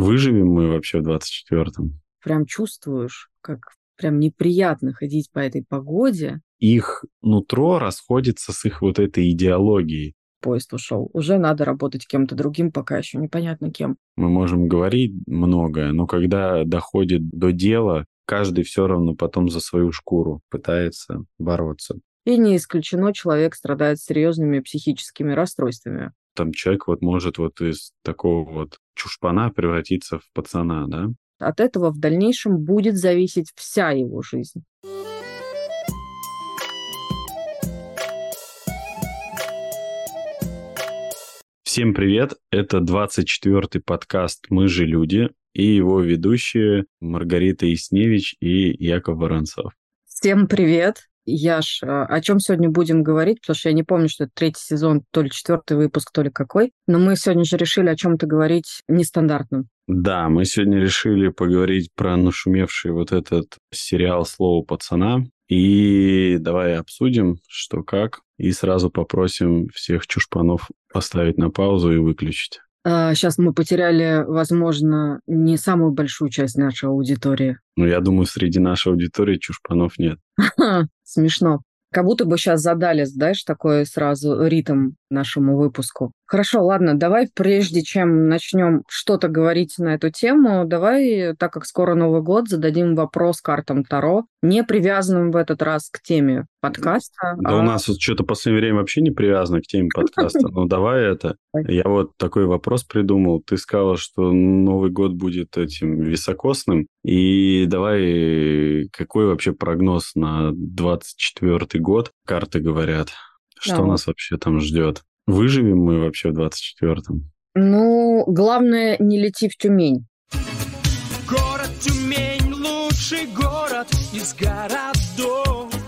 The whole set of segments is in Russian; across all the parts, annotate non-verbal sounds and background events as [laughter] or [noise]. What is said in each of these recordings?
Выживем мы вообще в 24-м? Прям чувствуешь, как прям неприятно ходить по этой погоде. Их нутро расходится с их вот этой идеологией. Поезд ушел. Уже надо работать кем-то другим, пока еще непонятно кем. Мы можем говорить многое, но когда доходит до дела, каждый все равно потом за свою шкуру пытается бороться. И не исключено, человек страдает серьезными психическими расстройствами. Там человек вот может вот из такого вот чушпана превратиться в пацана, да? От этого в дальнейшем будет зависеть вся его жизнь. Всем привет! Это 24-й подкаст «Мы же люди» и его ведущие Маргарита Ясневич и Яков Воронцов. Всем привет! Яш, а, о чем сегодня будем говорить? Потому что я не помню, что это третий сезон, то ли четвертый выпуск, то ли какой. Но мы сегодня же решили о чем-то говорить нестандартном. Да, мы сегодня решили поговорить про нашумевший вот этот сериал «Слово пацана». И давай обсудим, что как, и сразу попросим всех чушпанов поставить на паузу и выключить. Сейчас а, мы потеряли, возможно, не самую большую часть нашей аудитории. Ну, я думаю, среди нашей аудитории чушпанов нет. [laughs] Смешно. Как будто бы сейчас задали, знаешь, такой сразу ритм нашему выпуску. Хорошо, ладно, давай прежде чем начнем что-то говорить на эту тему, давай, так как скоро Новый год, зададим вопрос картам Таро, не привязанным в этот раз к теме подкаста. Да а... у нас вот что-то в последнее время вообще не привязано к теме подкаста. [laughs] Ну давай это. Я вот такой вопрос придумал. Ты сказала, что Новый год будет этим високосным. И давай, какой вообще прогноз на 24 год? Карты говорят. Что да. нас вообще там ждет? Выживем мы вообще в 24-м? Ну, главное, не лети в Тюмень. Город Тюмень, лучший город из городов.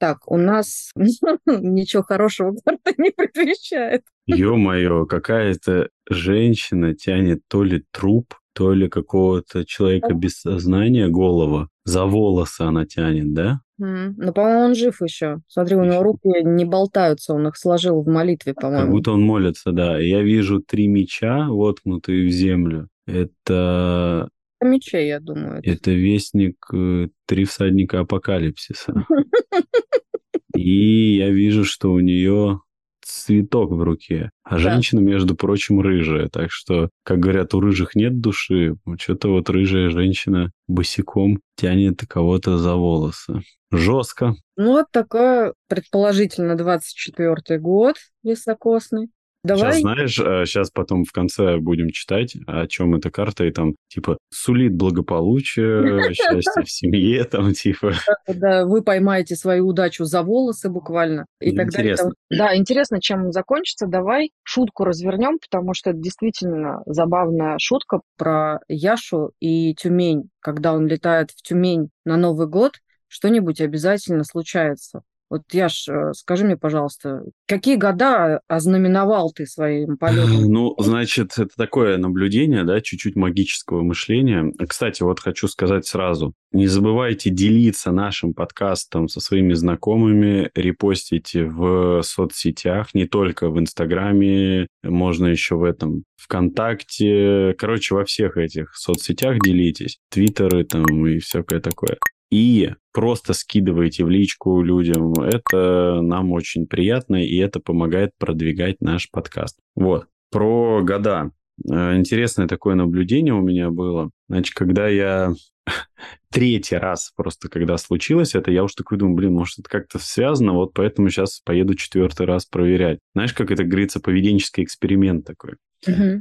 Так, у нас [laughs] ничего хорошего карта не предвещает. Ё-моё, какая-то женщина тянет то ли труп, то ли какого-то человека без сознания голова. За волосы она тянет, да? Mm. Ну, по-моему, он жив еще. Смотри, у него руки не болтаются, он их сложил в молитве, по-моему. Как будто он молится, да. Я вижу три меча, воткнутые в землю. Это... Мечей, я думаю. Это вестник э, три всадника апокалипсиса. [laughs] И я вижу, что у нее цветок в руке. А да. женщина, между прочим, рыжая. Так что, как говорят, у рыжих нет души. Что-то вот рыжая женщина босиком тянет кого-то за волосы. Жестко. Ну, вот такой, предположительно, 24-й год високосный. Давай. Сейчас, знаешь, сейчас э, потом в конце будем читать, о чем эта карта, и там, типа, сулит благополучие, счастье в [laughs] семье, там, типа... Да, вы поймаете свою удачу за волосы буквально. И интересно. Да, интересно, чем закончится. Давай шутку развернем, потому что это действительно забавная шутка про Яшу и Тюмень. Когда он летает в Тюмень на Новый год, что-нибудь обязательно случается. Вот, Яш, э, скажи мне, пожалуйста, какие года ознаменовал ты своим полетом? [laughs] Ну, значит, это такое наблюдение, да, чуть-чуть магического мышления. Кстати, вот хочу сказать сразу, не забывайте делиться нашим подкастом со своими знакомыми, репостите в соцсетях, не только в Инстаграме, можно еще в этом ВКонтакте, короче, во всех этих соцсетях делитесь, Твиттеры там и всякое такое и просто скидываете в личку людям. Это нам очень приятно, и это помогает продвигать наш подкаст. Вот. Про года. Э, интересное такое наблюдение у меня было. Значит, когда я [laughs] третий раз просто, когда случилось это, я уж такой думаю, блин, может, это как-то связано, вот поэтому сейчас поеду четвертый раз проверять. Знаешь, как это говорится, поведенческий эксперимент такой.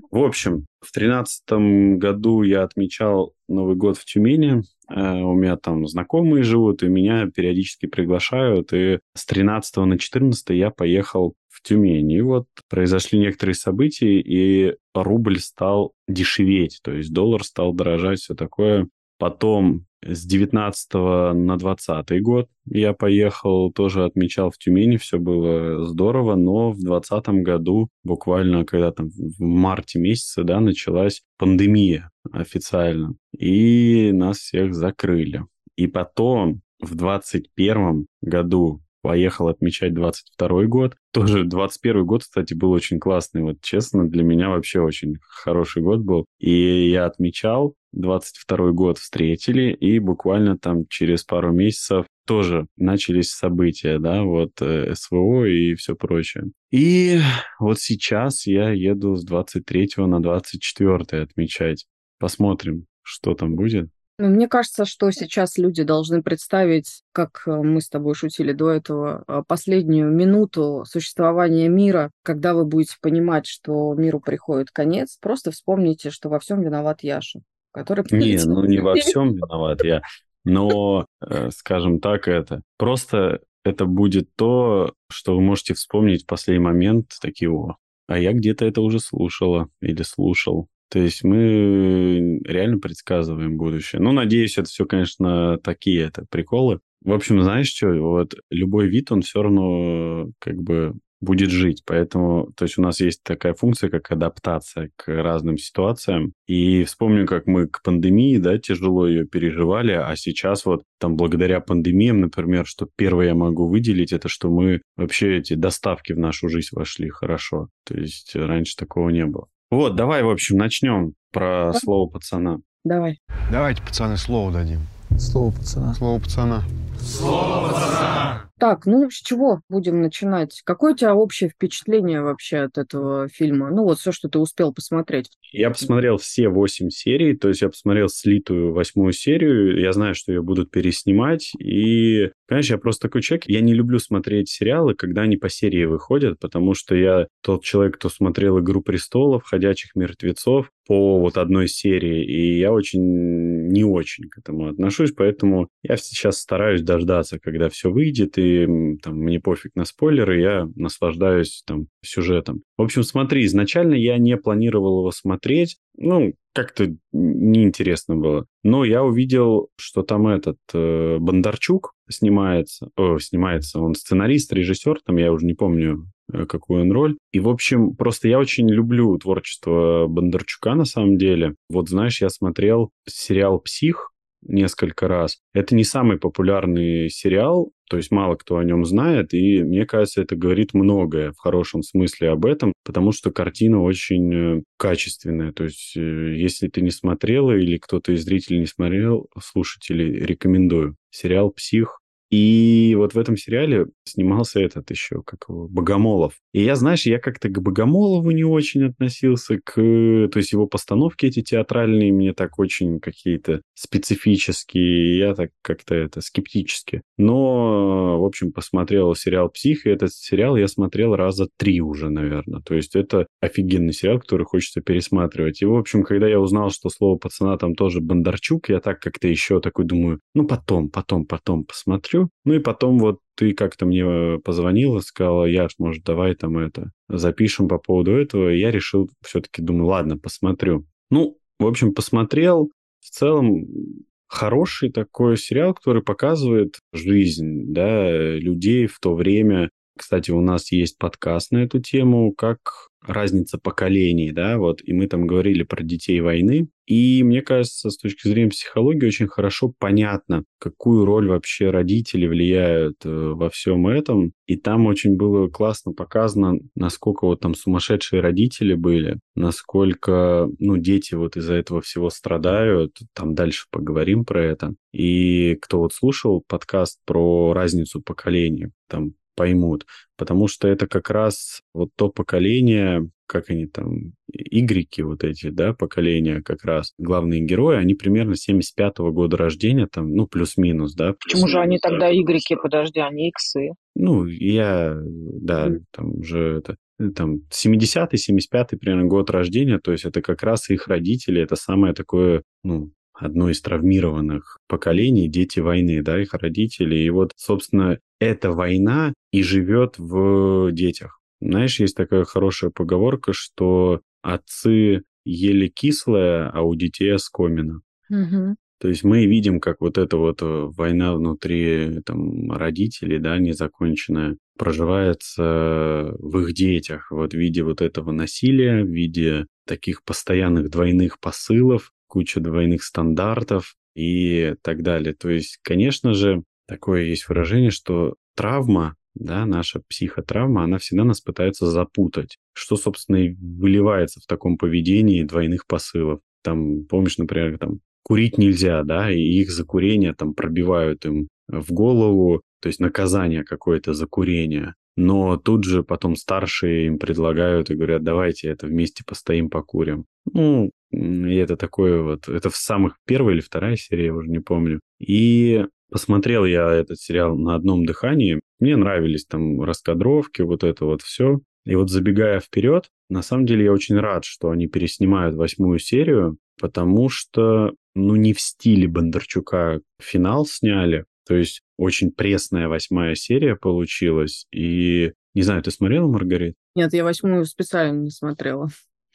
В общем, в тринадцатом году я отмечал Новый год в Тюмени. Э, у меня там знакомые живут, и меня периодически приглашают. И с 13 на 14 я поехал в Тюмень. И вот произошли некоторые события, и рубль стал дешеветь, то есть доллар стал дорожать, все такое. Потом с 19 на 20 год я поехал, тоже отмечал в Тюмени, все было здорово, но в 20 году, буквально когда там в марте месяце, да, началась пандемия официально, и нас всех закрыли. И потом в 21 году поехал отмечать 22 год. Тоже 21 год, кстати, был очень классный. Вот честно, для меня вообще очень хороший год был. И я отмечал, 22 год встретили, и буквально там через пару месяцев тоже начались события, да, вот э, СВО и все прочее. И вот сейчас я еду с 23 на 24 отмечать. Посмотрим, что там будет. Ну, мне кажется, что сейчас люди должны представить, как э, мы с тобой шутили до этого, э, последнюю минуту существования мира, когда вы будете понимать, что миру приходит конец. Просто вспомните, что во всем виноват Яша, который... Не, ну не во всем виноват я. Но, э, скажем так, это просто это будет то, что вы можете вспомнить в последний момент, такие, о, а я где-то это уже слушала или слушал. То есть мы реально предсказываем будущее. Ну, надеюсь, это все, конечно, такие это приколы. В общем, знаешь что, вот любой вид, он все равно как бы будет жить. Поэтому, то есть у нас есть такая функция, как адаптация к разным ситуациям. И вспомню, как мы к пандемии, да, тяжело ее переживали, а сейчас вот там благодаря пандемиям, например, что первое я могу выделить, это что мы вообще эти доставки в нашу жизнь вошли хорошо. То есть раньше такого не было. Вот, давай, в общем, начнем про слово пацана. Давай. Давайте, пацаны, слово дадим. Слово пацана. Слово пацана. Так, ну с чего будем начинать? Какое у тебя общее впечатление вообще от этого фильма? Ну вот все, что ты успел посмотреть. Я посмотрел все восемь серий, то есть я посмотрел слитую восьмую серию. Я знаю, что ее будут переснимать. И, конечно, я просто такой человек. Я не люблю смотреть сериалы, когда они по серии выходят, потому что я тот человек, кто смотрел «Игру престолов», «Ходячих мертвецов», по вот одной серии, и я очень не очень к этому отношусь, поэтому я сейчас стараюсь дождаться, когда все выйдет, и там мне пофиг на спойлеры, я наслаждаюсь там сюжетом. В общем, смотри, изначально я не планировал его смотреть, ну, как-то неинтересно было. Но я увидел, что там этот э, Бондарчук снимается, о, снимается, он сценарист, режиссер, там я уже не помню, э, какую он роль. И, в общем, просто я очень люблю творчество Бондарчука на самом деле. Вот, знаешь, я смотрел сериал «Псих», несколько раз. Это не самый популярный сериал, то есть мало кто о нем знает, и мне кажется, это говорит многое в хорошем смысле об этом, потому что картина очень э, качественная. То есть э, если ты не смотрела или кто-то из зрителей не смотрел, слушатели, рекомендую. Сериал «Псих» И вот в этом сериале снимался этот еще, как его, Богомолов. И я, знаешь, я как-то к Богомолову не очень относился, к... То есть его постановки эти театральные мне так очень какие-то специфические, я так как-то это скептически. Но, в общем, посмотрел сериал «Псих», и этот сериал я смотрел раза три уже, наверное. То есть это офигенный сериал, который хочется пересматривать. И, в общем, когда я узнал, что слово пацана там тоже Бондарчук, я так как-то еще такой думаю, ну, потом, потом, потом посмотрю смотрю. Ну и потом вот ты как-то мне позвонила, сказала, Яш, может, давай там это запишем по поводу этого. И я решил все-таки, думаю, ладно, посмотрю. Ну, в общем, посмотрел. В целом, хороший такой сериал, который показывает жизнь да, людей в то время. Кстати, у нас есть подкаст на эту тему, как разница поколений, да, вот, и мы там говорили про детей войны, и мне кажется, с точки зрения психологии очень хорошо понятно, какую роль вообще родители влияют э, во всем этом, и там очень было классно показано, насколько вот там сумасшедшие родители были, насколько, ну, дети вот из-за этого всего страдают, там дальше поговорим про это, и кто вот слушал подкаст про разницу поколений, там поймут, потому что это как раз вот то поколение, как они там, игреки вот эти, да, поколения как раз, главные герои, они примерно 75-го года рождения, там, ну, плюс-минус, да. Почему же они тогда игреки, подожди, они иксы? Ну, я, да, mm. там уже это, там, 70-й, 75-й примерно год рождения, то есть это как раз их родители, это самое такое, ну, одно из травмированных поколений, дети войны, да, их родители. И вот, собственно, эта война и живет в детях. Знаешь, есть такая хорошая поговорка, что отцы ели кислое, а у детей оскомина. Угу. То есть мы видим, как вот эта вот э, война внутри там, родителей, да, незаконченная, проживается в их детях, вот в виде вот этого насилия, в виде таких постоянных двойных посылов, куча двойных стандартов и так далее. То есть, конечно же, такое есть выражение, что травма, да, наша психотравма, она всегда нас пытается запутать, что, собственно, и выливается в таком поведении двойных посылов. Там, помнишь, например, там, курить нельзя, да, и их за курение там пробивают им в голову, то есть наказание какое-то за курение. Но тут же потом старшие им предлагают и говорят, давайте это вместе постоим, покурим. Ну, и это такое вот, это в самых первой или вторая серия, я уже не помню. И посмотрел я этот сериал на одном дыхании. Мне нравились там раскадровки, вот это вот все. И вот забегая вперед, на самом деле я очень рад, что они переснимают восьмую серию, потому что, ну, не в стиле Бондарчука финал сняли. То есть очень пресная восьмая серия получилась. И не знаю, ты смотрела, Маргарит? Нет, я восьмую специально не смотрела.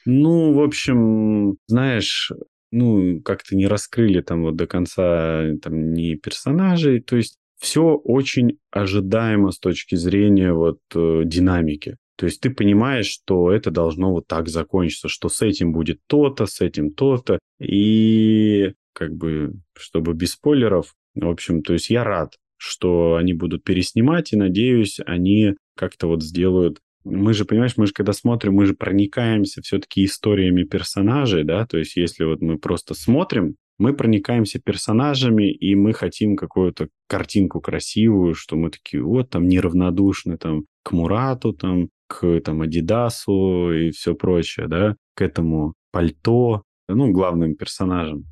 Ну, в общем, знаешь, ну, как-то не раскрыли там вот до конца там ни персонажей. То есть все очень ожидаемо с точки зрения вот э, динамики. То есть ты понимаешь, что это должно вот так закончиться, что с этим будет то-то, с этим то-то. И как бы, чтобы без спойлеров, в общем, то есть я рад, что они будут переснимать, и надеюсь, они как-то вот сделают мы же, понимаешь, мы же когда смотрим, мы же проникаемся все-таки историями персонажей, да, то есть если вот мы просто смотрим, мы проникаемся персонажами, и мы хотим какую-то картинку красивую, что мы такие, вот, там, неравнодушны, там, к Мурату, там, к, там, Адидасу и все прочее, да, к этому пальто, ну, главным персонажам.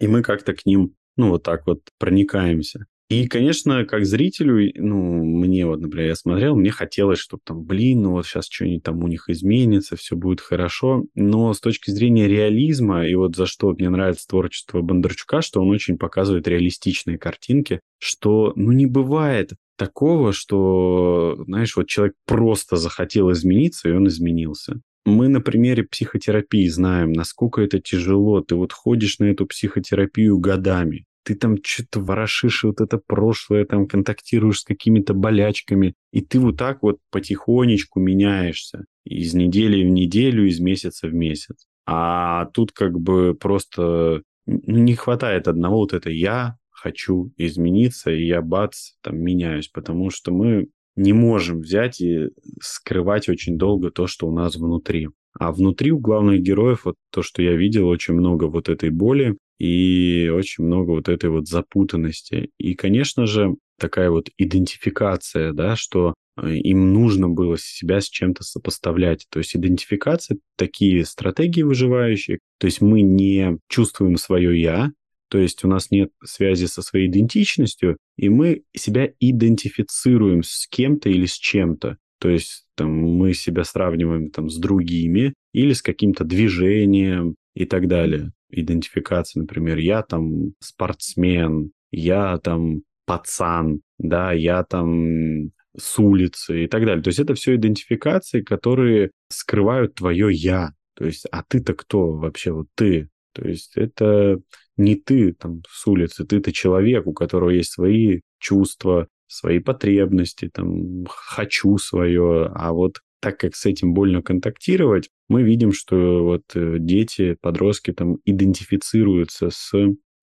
И мы как-то к ним, ну, вот так вот проникаемся. И, конечно, как зрителю, ну, мне вот, например, я смотрел, мне хотелось, чтобы там, блин, ну вот сейчас что-нибудь там у них изменится, все будет хорошо. Но с точки зрения реализма, и вот за что мне нравится творчество Бондарчука, что он очень показывает реалистичные картинки, что, ну, не бывает такого, что, знаешь, вот человек просто захотел измениться, и он изменился. Мы на примере психотерапии знаем, насколько это тяжело. Ты вот ходишь на эту психотерапию годами ты там что-то ворошишь вот это прошлое, там контактируешь с какими-то болячками, и ты вот так вот потихонечку меняешься из недели в неделю, из месяца в месяц. А тут как бы просто ну, не хватает одного вот это «я хочу измениться», и я бац, там меняюсь, потому что мы не можем взять и скрывать очень долго то, что у нас внутри. А внутри у главных героев, вот то, что я видел, очень много вот этой боли, и очень много вот этой вот запутанности. И, конечно же, такая вот идентификация, да, что э, им нужно было себя с чем-то сопоставлять. То есть идентификация, такие стратегии выживающие, то есть мы не чувствуем свое «я», то есть у нас нет связи со своей идентичностью, и мы себя идентифицируем с кем-то или с чем-то. То есть там, мы себя сравниваем там, с другими или с каким-то движением и так далее идентификации, например, я там спортсмен, я там пацан, да, я там с улицы и так далее. То есть это все идентификации, которые скрывают твое «я». То есть, а ты-то кто вообще? Вот ты. То есть это не ты там с улицы, ты-то человек, у которого есть свои чувства, свои потребности, там, хочу свое, а вот так как с этим больно контактировать, мы видим, что вот э, дети, подростки там идентифицируются с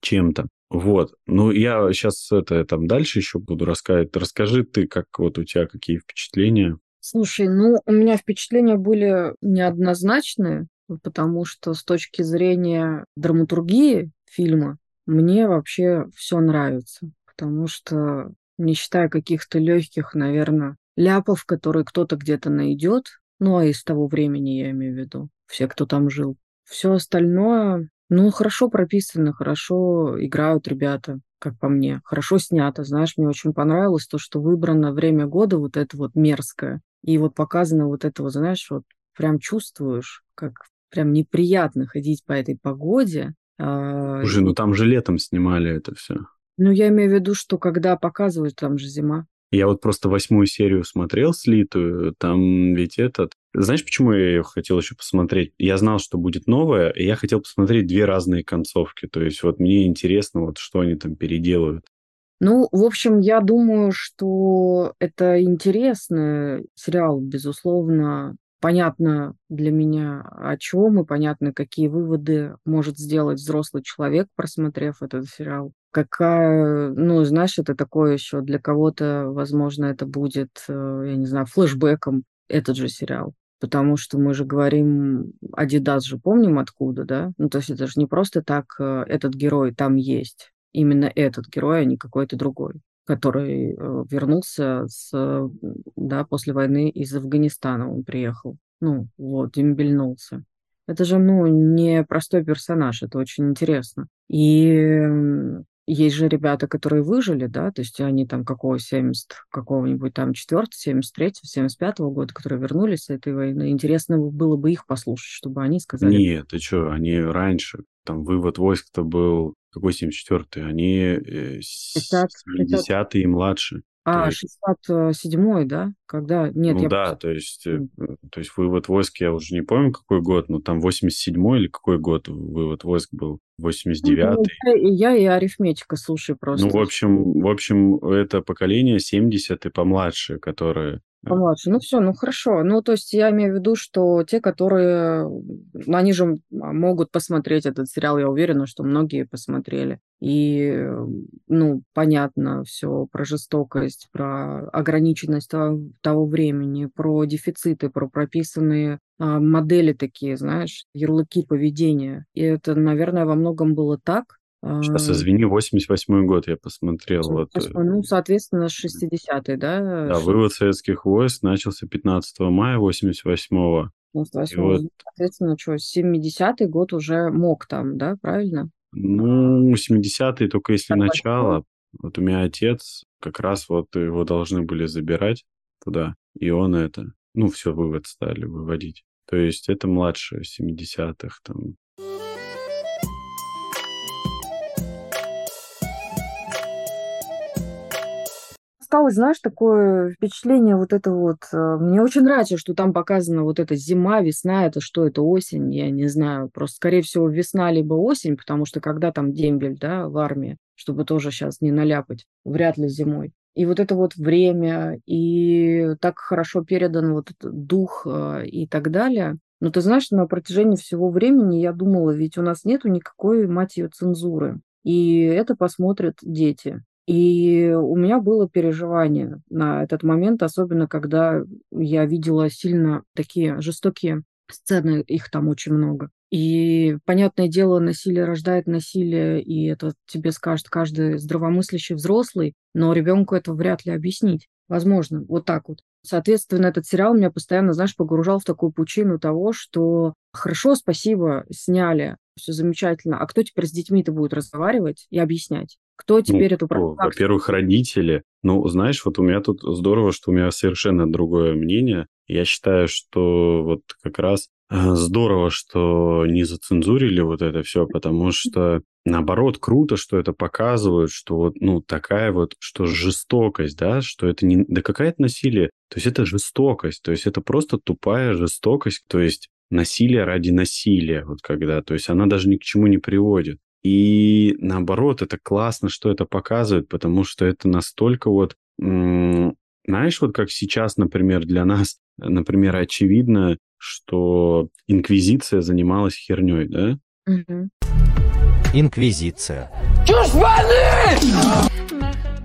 чем-то. Вот. Ну, я сейчас это там дальше еще буду рассказывать. Расскажи ты, как вот у тебя какие впечатления? Слушай, ну, у меня впечатления были неоднозначные, потому что с точки зрения драматургии фильма мне вообще все нравится. Потому что, не считая каких-то легких, наверное, ляпов, которые кто-то где-то найдет, ну, а из того времени я имею в виду, все, кто там жил. Все остальное, ну, хорошо прописано, хорошо играют ребята, как по мне. Хорошо снято. Знаешь, мне очень понравилось то, что выбрано время года вот это вот мерзкое. И вот показано вот это вот, знаешь, вот прям чувствуешь, как прям неприятно ходить по этой погоде. А, Слушай, ну там же летом снимали это все. Ну, я имею в виду, что когда показывают, там же зима. Я вот просто восьмую серию смотрел слитую, там ведь этот... Знаешь, почему я ее хотел еще посмотреть? Я знал, что будет новое, и я хотел посмотреть две разные концовки. То есть вот мне интересно, вот что они там переделают. Ну, в общем, я думаю, что это интересный сериал, безусловно. Понятно для меня о чем и понятно, какие выводы может сделать взрослый человек, просмотрев этот сериал. Какая, ну, знаешь, это такое еще для кого-то, возможно, это будет, э, я не знаю, флешбеком этот же сериал. Потому что мы же говорим, Адидас же помним откуда, да? Ну, то есть это же не просто так э, этот герой там есть. Именно этот герой, а не какой-то другой который э, вернулся с, да, после войны из Афганистана. Он приехал. Ну, вот, дембельнулся. Это же, ну, не простой персонаж, это очень интересно. И есть же ребята, которые выжили, да, то есть они там какого 70, какого-нибудь там 4 73 75 -го года, которые вернулись с этой войны. Интересно было бы их послушать, чтобы они сказали... Нет, ты что, они раньше, там вывод войск-то был какой 74-й? Они 70-е и младше. А, 67-й, да? Когда? Нет, ну я... да, то есть, э, то есть вывод войск, я уже не помню, какой год, но там 87-й или какой год вывод войск был? 89-й? Ну, я, я и арифметика, слушай, просто. Ну, в общем, в общем, это поколение 70 и помладше, которые Помладше. Ну все, ну хорошо. Ну то есть я имею в виду, что те, которые... Ну, они же могут посмотреть этот сериал, я уверена, что многие посмотрели. И, ну, понятно все про жестокость, про ограниченность того, того времени, про дефициты, про прописанные а, модели такие, знаешь, ярлыки поведения. И это, наверное, во многом было так, Сейчас, извини, 88 год я посмотрел. Вот. Э, ну, соответственно, 60-й, да? Да, вывод советских войск начался 15 мая 88-го. 88 вот... Соответственно, что, 70-й год уже мог там, да, правильно? Ну, 70-й только если так, начало. Вот у меня отец, как раз вот его должны были забирать туда, и он это, ну, все, вывод стали выводить. То есть это младше 70-х, там, осталось, знаешь, такое впечатление вот это вот. Э, мне очень нравится, что там показана вот эта зима, весна, это что, это осень, я не знаю. Просто, скорее всего, весна либо осень, потому что когда там дембель, да, в армии, чтобы тоже сейчас не наляпать, вряд ли зимой. И вот это вот время, и так хорошо передан вот этот дух э, и так далее. Но ты знаешь, на протяжении всего времени я думала, ведь у нас нету никакой, мать ее, цензуры. И это посмотрят дети. И у меня было переживание на этот момент, особенно когда я видела сильно такие жестокие сцены, их там очень много. И, понятное дело, насилие рождает насилие, и это тебе скажет каждый здравомыслящий взрослый, но ребенку это вряд ли объяснить. Возможно, вот так вот. Соответственно, этот сериал меня постоянно, знаешь, погружал в такую пучину того, что хорошо, спасибо, сняли, все замечательно. А кто теперь с детьми-то будет разговаривать и объяснять? Кто ну, теперь ну, эту практику? Во-первых, родители. Ну, знаешь, вот у меня тут здорово, что у меня совершенно другое мнение. Я считаю, что вот как раз э, здорово, что не зацензурили вот это все, потому что наоборот круто, что это показывают, что вот, ну, такая вот, что жестокость, да, что это не, да какая-то насилие, то есть это жестокость, то есть это просто тупая жестокость, то есть насилие ради насилия, вот когда, то есть она даже ни к чему не приводит. И наоборот, это классно, что это показывает, потому что это настолько вот, знаешь, вот как сейчас, например, для нас, [laughs] например, очевидно, что инквизиция занималась херней, да? Угу. Инквизиция.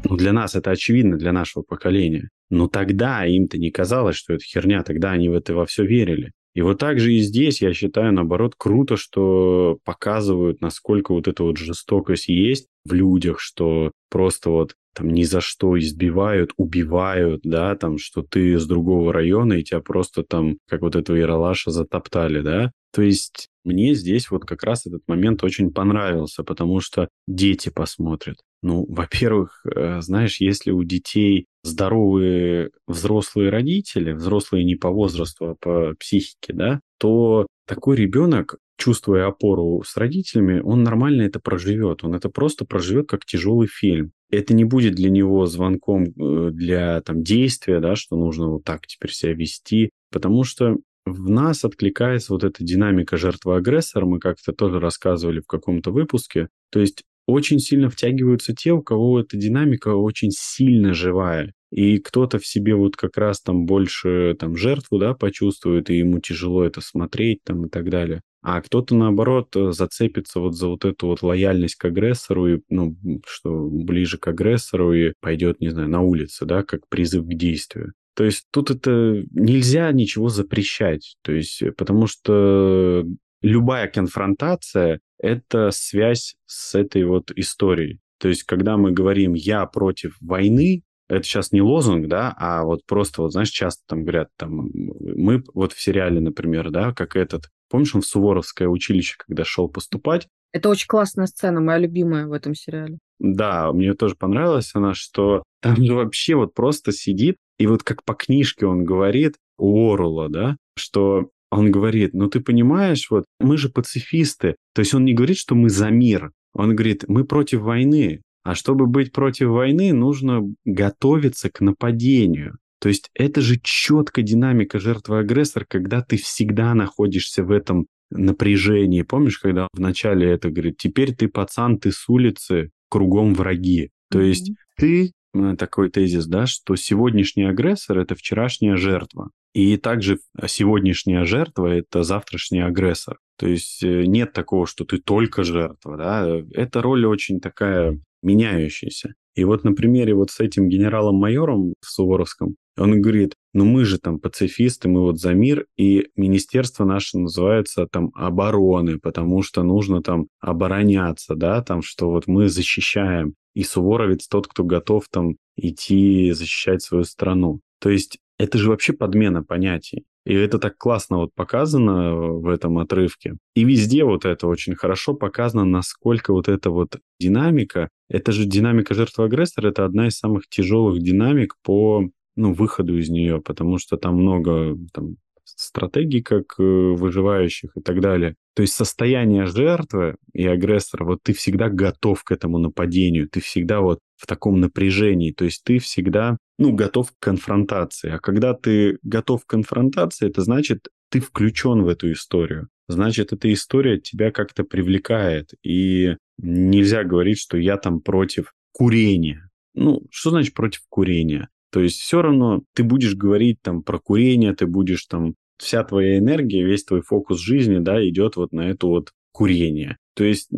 Ну, для нас это очевидно, для нашего поколения. Но тогда им-то не казалось, что это херня, тогда они в это во все верили. И вот так же и здесь, я считаю, наоборот, круто, что показывают, насколько вот эта вот жестокость есть в людях, что просто вот там ни за что избивают, убивают, да, там, что ты с другого района, и тебя просто там, как вот этого Яралаша, затоптали, да. То есть мне здесь вот как раз этот момент очень понравился, потому что дети посмотрят. Ну, во-первых, э, знаешь, если у детей здоровые взрослые родители, взрослые не по возрасту, а по психике, да, то такой ребенок, чувствуя опору с родителями, он нормально это проживет. Он это просто проживет как тяжелый фильм. Это не будет для него звонком э, для там, действия, да, что нужно вот так теперь себя вести, потому что в нас откликается вот эта динамика жертвы-агрессора, мы как-то тоже рассказывали в каком-то выпуске. То есть очень сильно втягиваются те, у кого эта динамика очень сильно живая. и кто-то в себе вот как раз там больше там жертву, да, почувствует, и ему тяжело это смотреть там и так далее. А кто-то, наоборот, э, зацепится вот за вот эту вот лояльность к агрессору, и, ну, что ближе к агрессору и пойдет, не знаю, на улице, да, как призыв к действию. То есть тут это нельзя ничего запрещать, то есть э, потому что любая конфронтация – это связь с этой вот историей. То есть когда мы говорим «я против войны», это сейчас не лозунг, да, а вот просто, вот знаешь, часто там говорят, там, мы вот в сериале, например, да, как этот, помнишь, он в Суворовское училище, когда шел поступать? Это очень классная сцена, моя любимая в этом сериале. Да, мне тоже понравилась она, что там же вообще вот просто сидит, и вот как по книжке он говорит, у Орула, да, что он говорит, ну ты понимаешь, вот мы же пацифисты. То есть он не говорит, что мы за мир. Он говорит, мы против войны. А чтобы быть против войны, нужно готовиться к нападению. То есть это же четко динамика жертвы-агрессор, когда ты всегда находишься в этом напряжении. Помнишь, когда вначале это говорит, теперь ты пацан, ты с улицы, кругом враги. То mm-hmm. есть ты э, такой тезис, да, что сегодняшний агрессор – это вчерашняя жертва. И также сегодняшняя жертва – это завтрашний агрессор. То есть э, нет такого, что ты только жертва. Да? Эта роль очень такая меняющаяся. И вот на примере вот с этим генералом-майором в Суворовском, он говорит, ну мы же там пацифисты, мы вот за мир, и министерство наше называется там обороны, потому что нужно там обороняться, да, там, что вот мы защищаем. И Суворовец тот, кто готов там идти защищать свою страну. То есть это же вообще подмена понятий. И это так классно вот показано в этом отрывке. И везде вот это очень хорошо показано, насколько вот эта вот динамика, это же динамика жертвы-агрессора, это одна из самых тяжелых динамик по ну, выходу из нее, потому что там много там, стратегий как э, выживающих и так далее. То есть состояние жертвы и агрессора, вот ты всегда готов к этому нападению, ты всегда вот в таком напряжении, то есть ты всегда, ну, готов к конфронтации. А когда ты готов к конфронтации, это значит, ты включен в эту историю. Значит, эта история тебя как-то привлекает. И нельзя говорить, что я там против курения. Ну, что значит против курения? То есть все равно ты будешь говорить там про курение, ты будешь там вся твоя энергия, весь твой фокус жизни, да, идет вот на это вот курение. То есть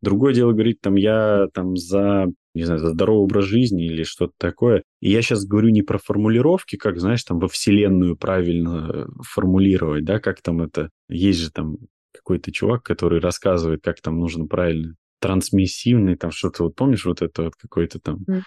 другое дело говорить, там, я там за, не знаю, за здоровый образ жизни или что-то такое. И я сейчас говорю не про формулировки, как, знаешь, там во Вселенную правильно э, формулировать, да, как там это... Есть же там какой-то чувак, который рассказывает, как там нужно правильно трансмиссивный, там что-то, вот помнишь вот это вот какой-то там... Mm.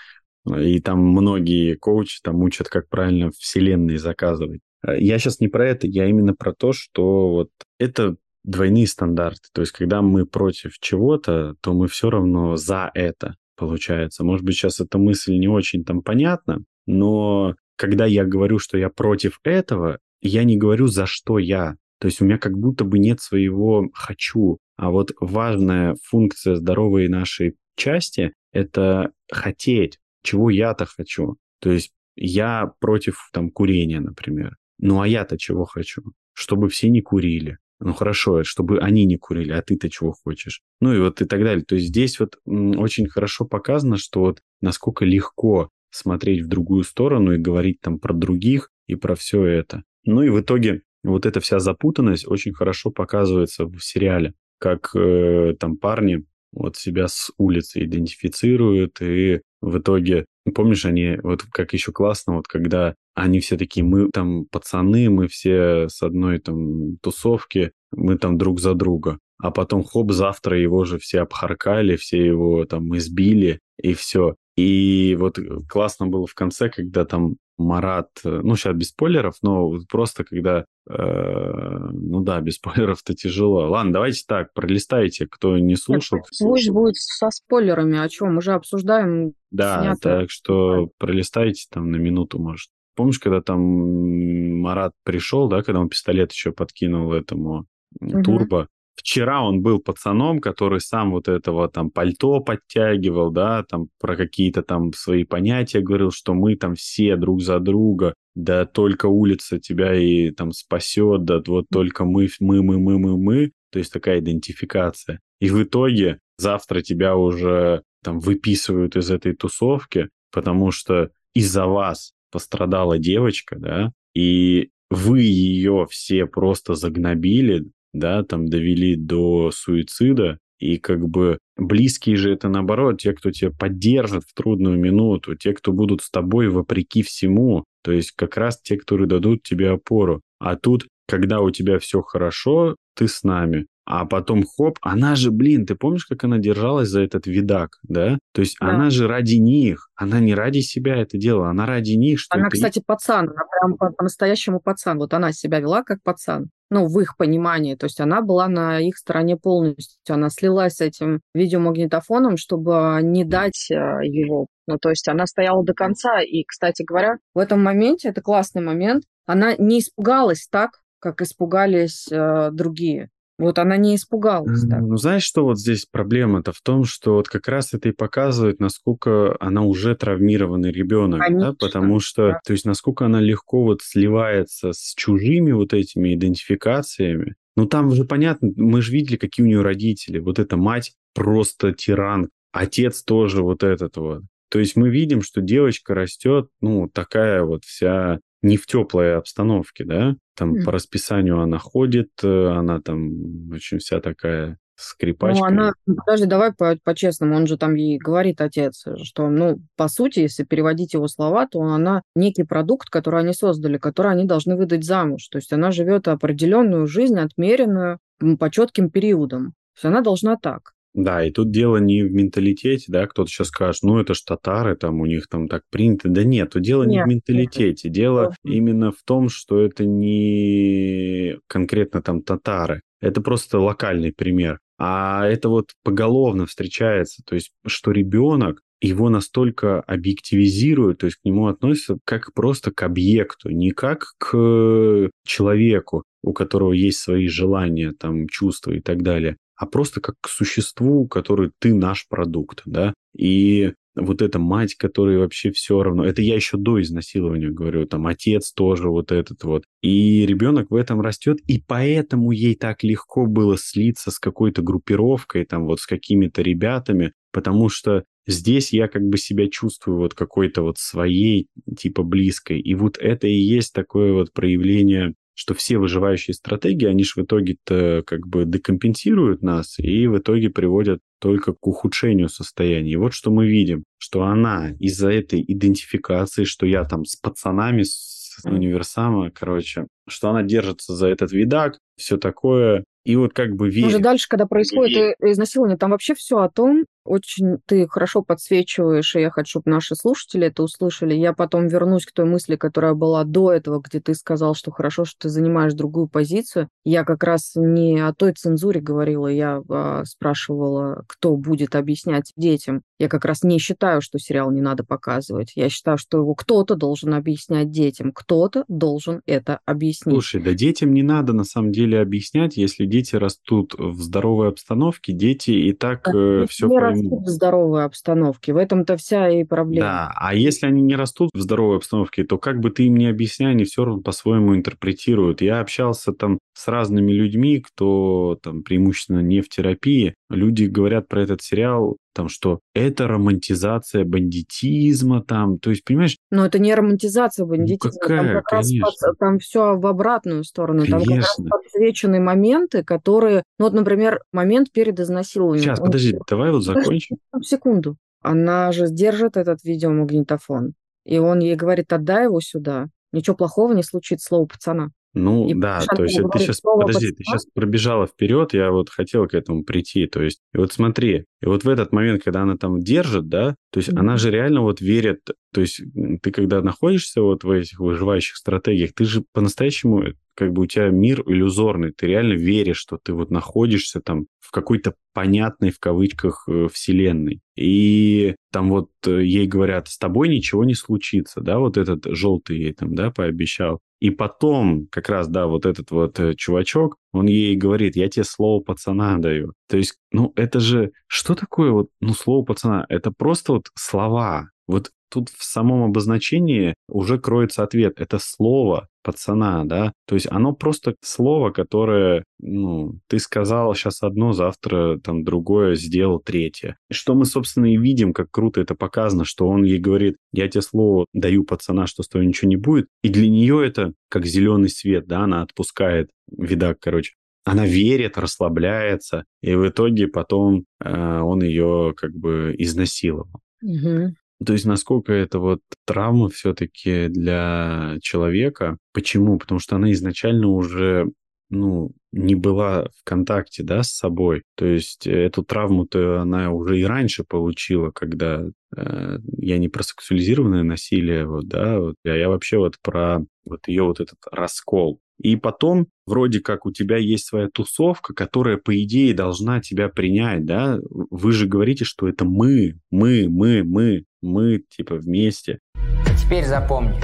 И там многие коучи там учат, как правильно вселенные заказывать. Э, я сейчас не про это, я именно про то, что вот это двойные стандарты. То есть, когда мы против чего-то, то мы все равно за это, получается. Может быть, сейчас эта мысль не очень там понятна, но когда я говорю, что я против этого, я не говорю, за что я. То есть у меня как будто бы нет своего «хочу». А вот важная функция здоровой нашей части – это хотеть, чего я-то хочу. То есть я против там курения, например. Ну а я-то чего хочу? Чтобы все не курили. Ну хорошо, чтобы они не курили, а ты-то чего хочешь? Ну и вот и так далее. То есть здесь вот очень хорошо показано, что вот насколько легко смотреть в другую сторону и говорить там про других и про все это. Ну и в итоге вот эта вся запутанность очень хорошо показывается в сериале, как э, там парни вот себя с улицы идентифицируют и в итоге, помнишь, они, вот как еще классно, вот когда они все такие, мы там пацаны, мы все с одной там тусовки, мы там друг за друга. А потом, хоп, завтра его же все обхаркали, все его там избили, и все. И вот классно было в конце, когда там Марат, э, ну, сейчас без спойлеров, но просто когда, э, ну да, без [laughs] спойлеров-то тяжело. Ладно, давайте так, пролистайте, кто не слушал. Пусть будет со спойлерами, о чем уже обсуждаем. Да, снято. так что пролистайте там на минуту, может. Помнишь, когда там Марат пришел, да, когда он пистолет еще подкинул этому угу. Турбо, Вчера он был пацаном, который сам вот этого там пальто подтягивал, да, там про какие-то там свои понятия говорил, что мы там все друг за друга, да только улица тебя и там спасет, да вот только мы, мы, мы, мы, мы, мы, то есть такая идентификация. И в итоге завтра тебя уже там выписывают из этой тусовки, потому что из-за вас пострадала девочка, да, и вы ее все просто загнобили, да, там довели до суицида, и как бы близкие же это наоборот, те, кто тебя поддержит в трудную минуту, те, кто будут с тобой вопреки всему, то есть как раз те, которые дадут тебе опору. А тут, когда у тебя все хорошо, ты с нами. А потом хоп, она же, блин, ты помнишь, как она держалась за этот видак, да? То есть Да. она же ради них, она не ради себя это делала, она ради них, что Она, это кстати, пацан, она прям по- по-настоящему пацан. Вот она себя вела как пацан. Ну, в их понимании. То есть она была на их стороне полностью. Она слилась с этим видеомагнитофоном, чтобы не дать э, его. Ну, то есть она стояла до конца. И, кстати говоря, в этом моменте, это классный момент, она не испугалась так, как испугались э, другие. Вот она не испугалась так. Ну, знаешь, что вот здесь проблема-то в том, что вот как раз это и показывает, насколько она уже травмированный ребенок, да, Конечно, потому что, да. то есть, насколько она легко вот сливается с чужими вот этими идентификациями. Ну, там уже понятно, мы же видели, какие у нее родители. Вот эта мать просто тиран, отец тоже вот этот вот. То есть мы видим, что девочка растет, ну, такая вот вся не в теплой обстановке, да, там Мгм. по расписанию она ходит, э, она там очень вся такая скрипачка. Ну, она, подожди, давай по- по-честному, он же там ей говорит, отец, что, ну, по сути, если переводить его слова, то она некий продукт, который они создали, который они должны выдать замуж. То есть она живет определенную жизнь, отмеренную по четким периодам. То есть она должна так. Да, и тут дело не в менталитете, да, кто-то сейчас скажет, ну это ж татары, там у них там так принято. Да нет, тут дело не Нет, в менталитете, дело Точно. именно в том, что это не конкретно там татары, это просто локальный пример. А это вот поголовно встречается, то есть что ребенок его настолько объективизируют, то есть к нему относятся как просто к объекту, не как к человеку, у которого есть свои желания, там, чувства и так далее, а просто как к существу, который ты наш продукт, да. И вот эта мать, которой вообще все равно, это я еще до изнасилования говорю, там отец тоже вот этот вот. И ребенок в этом растет, и поэтому ей так легко было слиться с какой-то группировкой, там вот с какими-то ребятами, потому что здесь я как бы себя чувствую вот какой-то вот своей, типа близкой. И вот это и есть такое вот проявление что все выживающие стратегии, они же в итоге-то как бы декомпенсируют нас и в итоге приводят только к ухудшению состояния. И вот что мы видим, что она из-за этой идентификации, что я там с пацанами с универсама, короче, что она держится за этот видак, все такое, и вот как бы верит. Уже дальше, когда происходит э- изнасилование, там вообще все о том, очень ты хорошо подсвечиваешь, и я хочу, чтобы наши слушатели это услышали. Я потом вернусь к той мысли, которая была до этого, где ты сказал, что хорошо, что ты занимаешь другую позицию. Я как раз не о той цензуре говорила, я а, спрашивала, кто будет объяснять детям. Я как раз не считаю, что сериал не надо показывать. Я считаю, что его кто-то должен объяснять детям, кто-то должен это объяснить. Слушай, да детям не надо на самом деле объяснять, если дети растут в здоровой обстановке, дети и так э, все поймут. Растут в здоровой обстановке. В этом-то вся и проблема. Да, а если они не растут в здоровой обстановке, то как бы ты им не объясняй, они все равно по-своему интерпретируют. Я общался там с разными людьми, кто там преимущественно не в терапии. Люди говорят про этот сериал, там, что это романтизация бандитизма, там, то есть, понимаешь, Но это не романтизация бандитизма. там какая, как раз конечно. под- там все в обратную сторону. Там как раз Конечно. подсвечены моменты, которые... Ну вот, например, момент перед изнасилованием. сейчас, Он- подожди, давай вот Подожди, закончим. ну, секунду. Она же держит этот видеомагнитофон. И он ей говорит, отдай его сюда. Ничего плохого не случится, слово пацана. Ну И да, то есть это ты сейчас, подожди, ты сейчас пробежала вперед, я вот хотел к этому прийти, то есть, и вот смотри, и вот в этот момент, когда она там держит, да, то есть Мгм. она же реально вот верит, то есть ты когда находишься вот в этих выживающих стратегиях, ты же по-настоящему, э, как бы у тебя мир иллюзорный, ты реально веришь, что ты вот находишься там в какой-то понятной в кавычках э, вселенной. И там вот э, ей говорят, с тобой ничего не случится, да, вот этот желтый ей там, да, пообещал. И потом как раз, да, вот этот вот э, чувачок, он ей говорит, я тебе слово пацана даю. То есть, ну, это же, что такое вот, ну, слово пацана? Это просто вот слова. Вот тут в самом обозначении уже кроется ответ. Это слово пацана, да? То есть оно просто слово, которое, ну, ты сказал сейчас одно, завтра там другое, сделал третье. Что мы, собственно, и видим, как круто это показано, что он ей говорит, я тебе слово даю пацана, что с тобой ничего не будет. И для нее это как зеленый свет, да, она отпускает видак, короче она верит, расслабляется, и в итоге потом э, он ее как бы изнасиловал. Угу. То есть насколько это вот травма все-таки для человека. Почему? Потому что она изначально уже ну, не была в контакте, да, с собой. То есть эту травму-то она уже и раньше получила, когда э, я не про сексуализированное насилие, вот, да, вот, а я вообще вот про вот ее вот этот раскол. И потом вроде как у тебя есть своя тусовка, которая, по идее, должна тебя принять, да? Вы же говорите, что это мы, мы, мы, мы, мы, типа, вместе. А теперь запомни,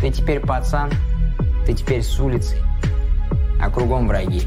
ты теперь пацан, ты теперь с улицы, а кругом враги.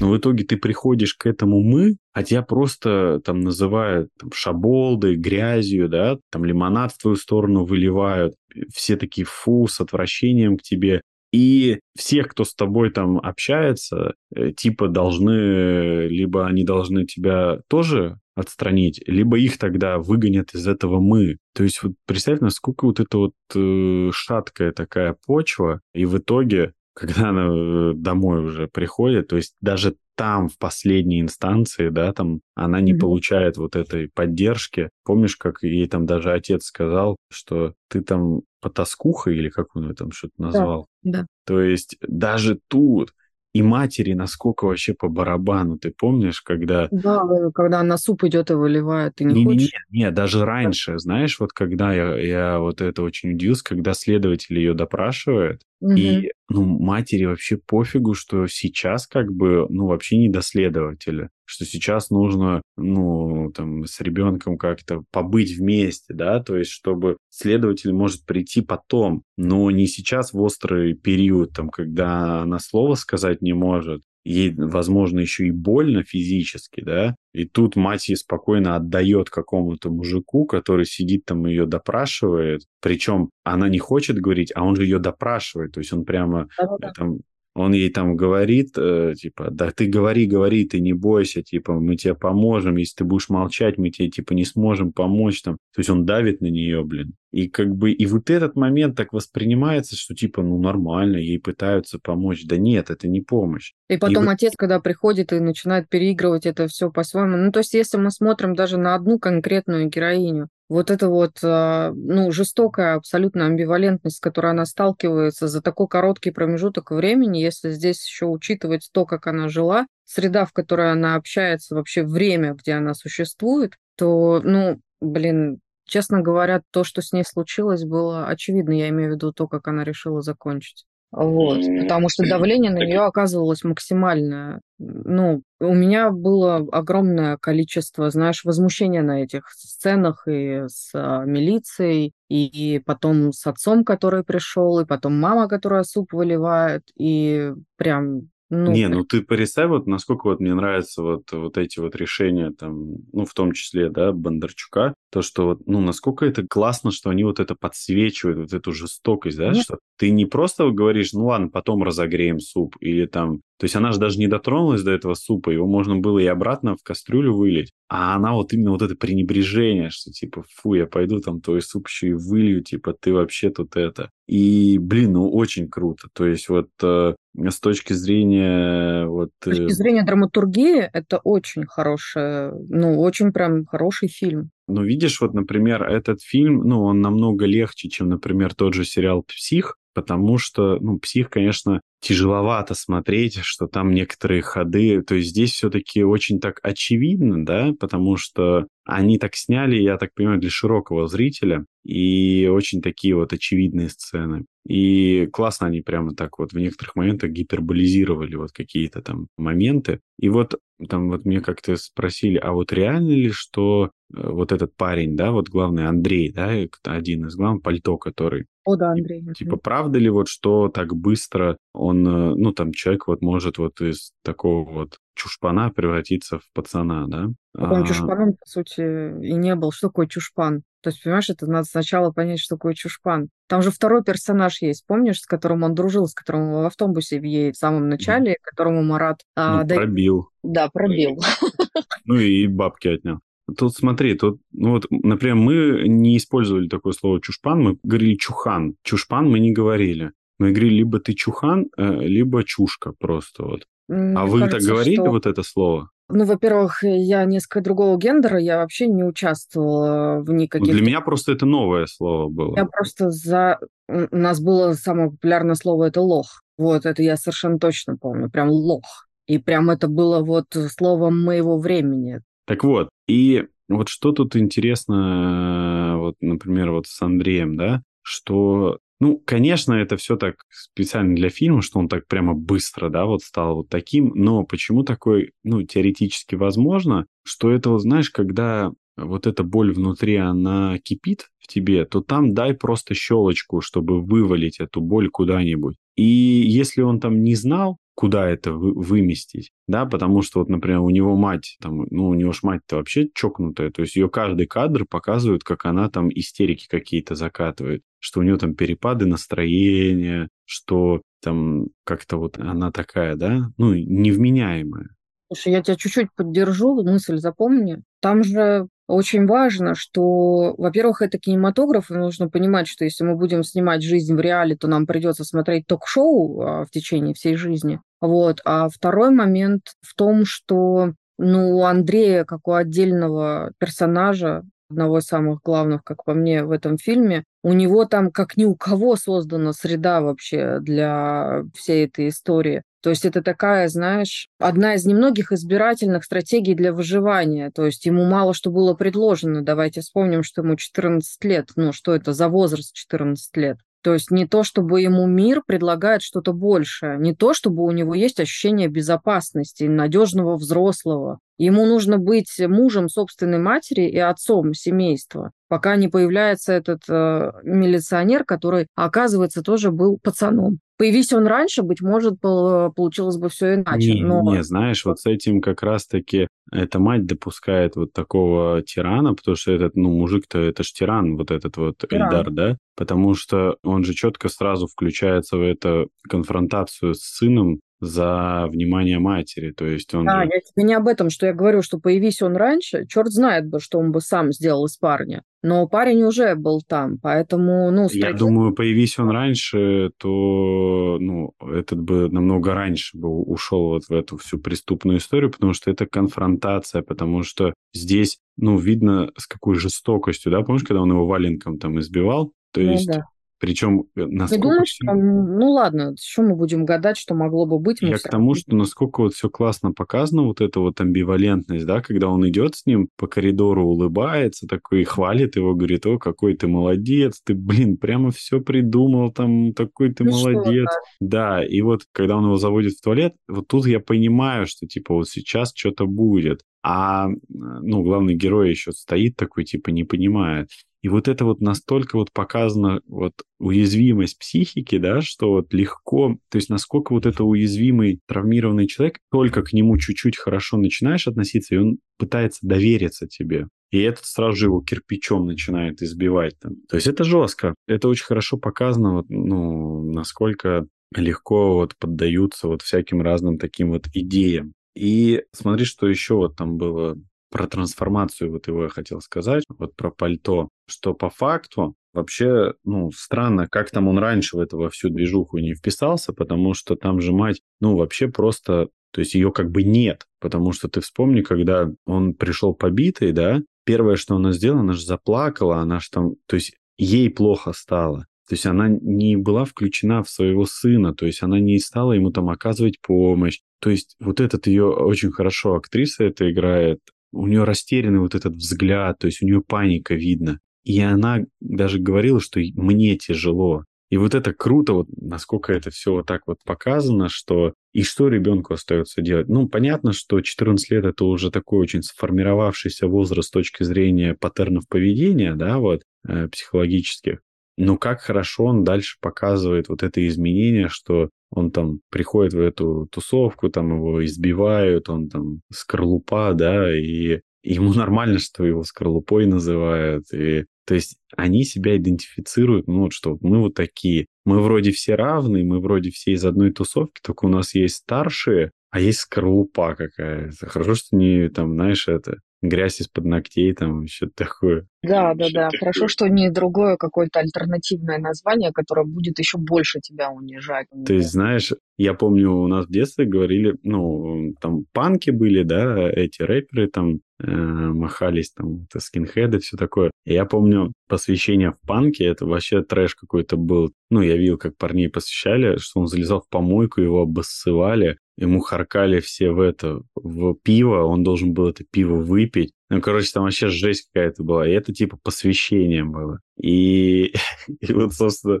Но в итоге ты приходишь к этому «мы», а тебя просто там называют там, шаболдой, грязью, да, там лимонад в твою сторону выливают, все такие фу, с отвращением к тебе. И всех, кто с тобой там общается, э, типа должны, либо они должны тебя тоже отстранить, либо их тогда выгонят из этого мы. То есть вот представь, насколько вот эта вот э, шаткая такая почва, и в итоге, когда она э, домой уже приходит, то есть даже там в последней инстанции, да, там она не mm-hmm. получает вот этой поддержки. Помнишь, как ей там даже отец сказал, что ты там потаскуха или как он ее там что-то назвал? Да. То есть даже тут и матери насколько вообще по барабану, ты помнишь, когда... Да, когда она суп идет и выливает, ты не, не хочешь? Не, не, даже раньше, знаешь, вот когда я, я вот это очень удивился, когда следователь ее допрашивает, угу. и, ну, матери вообще пофигу, что сейчас как бы, ну, вообще не до следователя что сейчас нужно, ну, там, с ребенком как-то побыть вместе, да, то есть чтобы следователь может прийти потом, но не сейчас в острый период, там, когда она слово сказать не может, ей, возможно, еще и больно физически, да, и тут мать ей спокойно отдает какому-то мужику, который сидит там ее допрашивает, причем она не хочет говорить, а он же ее допрашивает, то есть он прямо там он ей там говорит, э, типа, да ты говори, говори, ты не бойся, типа, мы тебе поможем, если ты будешь молчать, мы тебе, типа, не сможем помочь, там. То есть он давит на нее, блин. И как бы, и вот этот момент так воспринимается, что, типа, ну, нормально, ей пытаются помочь. Да нет, это не помощь. И потом и отец, вот... когда приходит и начинает переигрывать это все по-своему. Ну, то есть, если мы смотрим даже на одну конкретную героиню, вот эта вот, а, ну, жестокая абсолютно амбивалентность, с которой она сталкивается за такой короткий промежуток времени, если здесь еще учитывать то, как она жила, среда, в которой она общается, вообще время, где она существует, то, ну, блин, честно говоря, то, что с ней случилось, было очевидно. Я имею в виду то, как она решила закончить. Вот, потому что давление на нее оказывалось максимальное. Ну, у меня было огромное количество, знаешь, возмущения на этих сценах и с а, милицией, и, и потом с отцом, который пришел, и потом мама, которая суп выливает, и прям ну, не, ну ты представь, вот насколько вот мне нравятся вот, вот эти вот решения, там, ну, в том числе, да, Бондарчука, то, что ну, насколько это классно, что они вот это подсвечивают, вот эту жестокость, да, Нет. что ты не просто говоришь, ну, ладно, потом разогреем суп, или там, то есть она же даже не дотронулась до этого супа, его можно было и обратно в кастрюлю вылить, а она вот именно вот это пренебрежение, что типа, фу, я пойду там твой суп еще и вылью, типа, ты вообще тут это. И, блин, ну, очень круто. То есть вот э, с точки зрения... Вот, с точки э, зрения драматургии это очень хорошая, ну, очень прям хороший фильм. Ну, видишь, вот, например, этот фильм, ну, он намного легче, чем, например, тот же сериал «Псих», потому что, ну, «Псих», конечно, тяжеловато смотреть, что там некоторые ходы, то есть здесь все-таки очень так очевидно, да, потому что они так сняли, я так понимаю, для широкого зрителя, и очень такие вот очевидные сцены. И классно они прямо так вот в некоторых моментах гиперболизировали вот какие-то там моменты. И вот там вот мне как-то спросили, а вот реально ли, что э, вот этот парень, да, вот главный Андрей, да, один из главных, пальто, который... О, да, Андрей. Типа, правда ли вот, что так быстро он, э, ну, там, человек вот может вот из такого вот чушпана превратиться в пацана, да? Так он а... чушпаном, по сути, и не был. Что такое чушпан? То есть, понимаешь, это надо сначала понять, что такое чушпан. Там же второй персонаж есть, помнишь, с которым он дружил, с которым он в автобусе едет в самом начале, которому Марат... Ну, а, пробил. Да, пробил. [laughs] Ну и бабки отнял. Тут смотри, тут, ну вот, например, мы не использовали такое слово чушпан, мы говорили чухан. Чушпан мы не говорили. Мы говорили, либо ты чухан, э, либо чушка просто вот. Мне А вы так кажется, говорили что- вот это слово? Ну, во-первых, я несколько другого гендера, я вообще не участвовала в Ну, никаких... для меня просто это новое слово было. Я просто за... У нас было самое популярное слово это лох. Вот, это я совершенно точно помню. Прям лох. И прям это было вот словом моего времени. Так вот, и вот что тут интересно, э, вот, например, вот с Андреем, да, что, ну, конечно, это все так специально для фильма, что он так прямо быстро, да, вот стал вот таким, но почему такой, ну, теоретически возможно, что это, вот, знаешь, когда вот эта боль внутри, она кипит в тебе, то там дай просто щелочку, чтобы вывалить эту боль куда-нибудь. И если он там не знал, куда это вы- выместить, да, потому что вот, например, у него мать, там, ну, у него ж мать-то вообще чокнутая, то есть ее каждый кадр показывает, как она там истерики какие-то закатывает, что у нее там перепады настроения, что там как-то вот она такая, да, ну, невменяемая. Слушай, я тебя чуть-чуть поддержу, мысль запомни. Там же очень важно, что, во-первых, это кинематограф, и нужно понимать, что если мы будем снимать жизнь в реале, то нам придется смотреть ток-шоу а, в течение всей жизни. Вот. А второй момент в том, что ну, у Андрея, как у отдельного персонажа, одного из самых главных, как по мне, в этом фильме, у него там как ни у кого создана среда вообще для всей этой истории. То есть это такая, знаешь, одна из немногих избирательных стратегий для выживания. То есть ему мало что было предложено. Давайте вспомним, что ему 14 лет. Ну, что это за возраст 14 лет? То есть не то, чтобы ему мир предлагает что-то большее, не то, чтобы у него есть ощущение безопасности, надежного взрослого. Ему нужно быть мужем собственной матери и отцом семейства, пока не появляется этот э, милиционер, который, оказывается, тоже был пацаном. Появись он раньше, быть может, пол- получилось бы все иначе. Не, но не, знаешь, вот с этим как раз-таки эта мать допускает вот такого тирана, потому что этот, ну, мужик-то, это ж тиран, вот этот вот Тиран. Эльдар, да? Потому что он же четко сразу включается в эту конфронтацию с сыном за внимание матери, то есть он Да, же- я тебе не об этом, что я говорю, что появись он раньше, черт знает бы, что он бы сам сделал из парня. Но парень уже был там, поэтому, ну, Я думаю, появись он раньше, то ну, этот бы намного раньше бы ушел вот в эту всю преступную историю, потому что это конфронтация, потому что здесь, ну, видно, с какой жестокостью, да, помнишь, когда он его валенком там избивал? То Ну есть, да. Причем э, Ты насколько... думаешь, сильно- что, ну ладно, что мы будем гадать, что могло бы быть? Я к тому, что насколько вот все классно показано, вот эта вот амбивалентность, да, когда он идет с ним по коридору, улыбается, такой хвалит его, говорит, о, какой ты молодец, ты, блин, прямо все придумал, там, такой ты Ну что, молодец. Да, и вот когда он его заводит в туалет, вот тут я понимаю, что типа вот сейчас что-то будет. А, ну, главный герой еще стоит такой, типа, не понимает. И вот это вот настолько вот показано вот уязвимость психики, да, что вот легко, то есть насколько вот это уязвимый, травмированный человек, только к нему чуть-чуть хорошо начинаешь относиться, и он пытается довериться тебе. И этот сразу же его кирпичом начинает избивать. Там. То есть это жестко. Это очень хорошо показано, вот, ну, насколько легко вот поддаются вот всяким разным таким вот идеям. И смотри, что еще вот там было про трансформацию, вот его я хотел сказать, вот про пальто, что по факту вообще, ну, странно, как там он раньше в эту во всю движуху не вписался, потому что там же мать, ну, вообще просто, то есть ее как бы нет, потому что ты вспомни, когда он пришел побитый, да, первое, что она сделала, она же заплакала, она же там, то есть ей плохо стало. То есть она не была включена в своего сына, то есть она не стала ему там оказывать помощь. То есть вот этот ее очень хорошо актриса это играет, у нее растерянный вот этот взгляд, то есть у нее паника видно. И она даже говорила, что мне тяжело. И вот это круто, вот насколько это все вот так вот показано, что и что ребенку остается делать. Ну, понятно, что 14 лет это уже такой очень сформировавшийся возраст с точки зрения паттернов поведения, да, вот, э, психологических. Но как хорошо он дальше показывает вот это изменение, что он там приходит в эту тусовку, там его избивают, он там скорлупа, да, и ему [laughs] нормально, что его скорлупой называют. И, то есть они себя идентифицируют, ну вот что мы вот такие. Мы вроде все равны, мы вроде все из одной тусовки, только у нас есть старшие, а есть скорлупа какая-то. Хорошо, что не там, знаешь, это грязь из-под ногтей, там, что-то такое. Да, да, да. Хорошо, что не другое какое-то альтернативное название, которое будет еще больше тебя унижать. То есть, знаешь, я помню, у нас в детстве говорили, ну, там панки были, да, эти рэперы там э, махались, там, это скинхеды, все такое. И я помню, посвящение в панке, это вообще трэш какой-то был. Ну, я видел, как парней посвящали, что он залезал в помойку, его обоссывали, ему харкали все в это, в пиво, он должен был это пиво выпить. Ну, короче, там вообще жесть какая-то была. И это типа посвящение было. И, [laughs] и вот, собственно,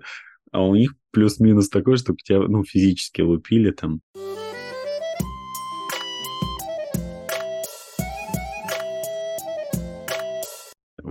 а у них плюс-минус такой, что тебя, ну, физически лупили там.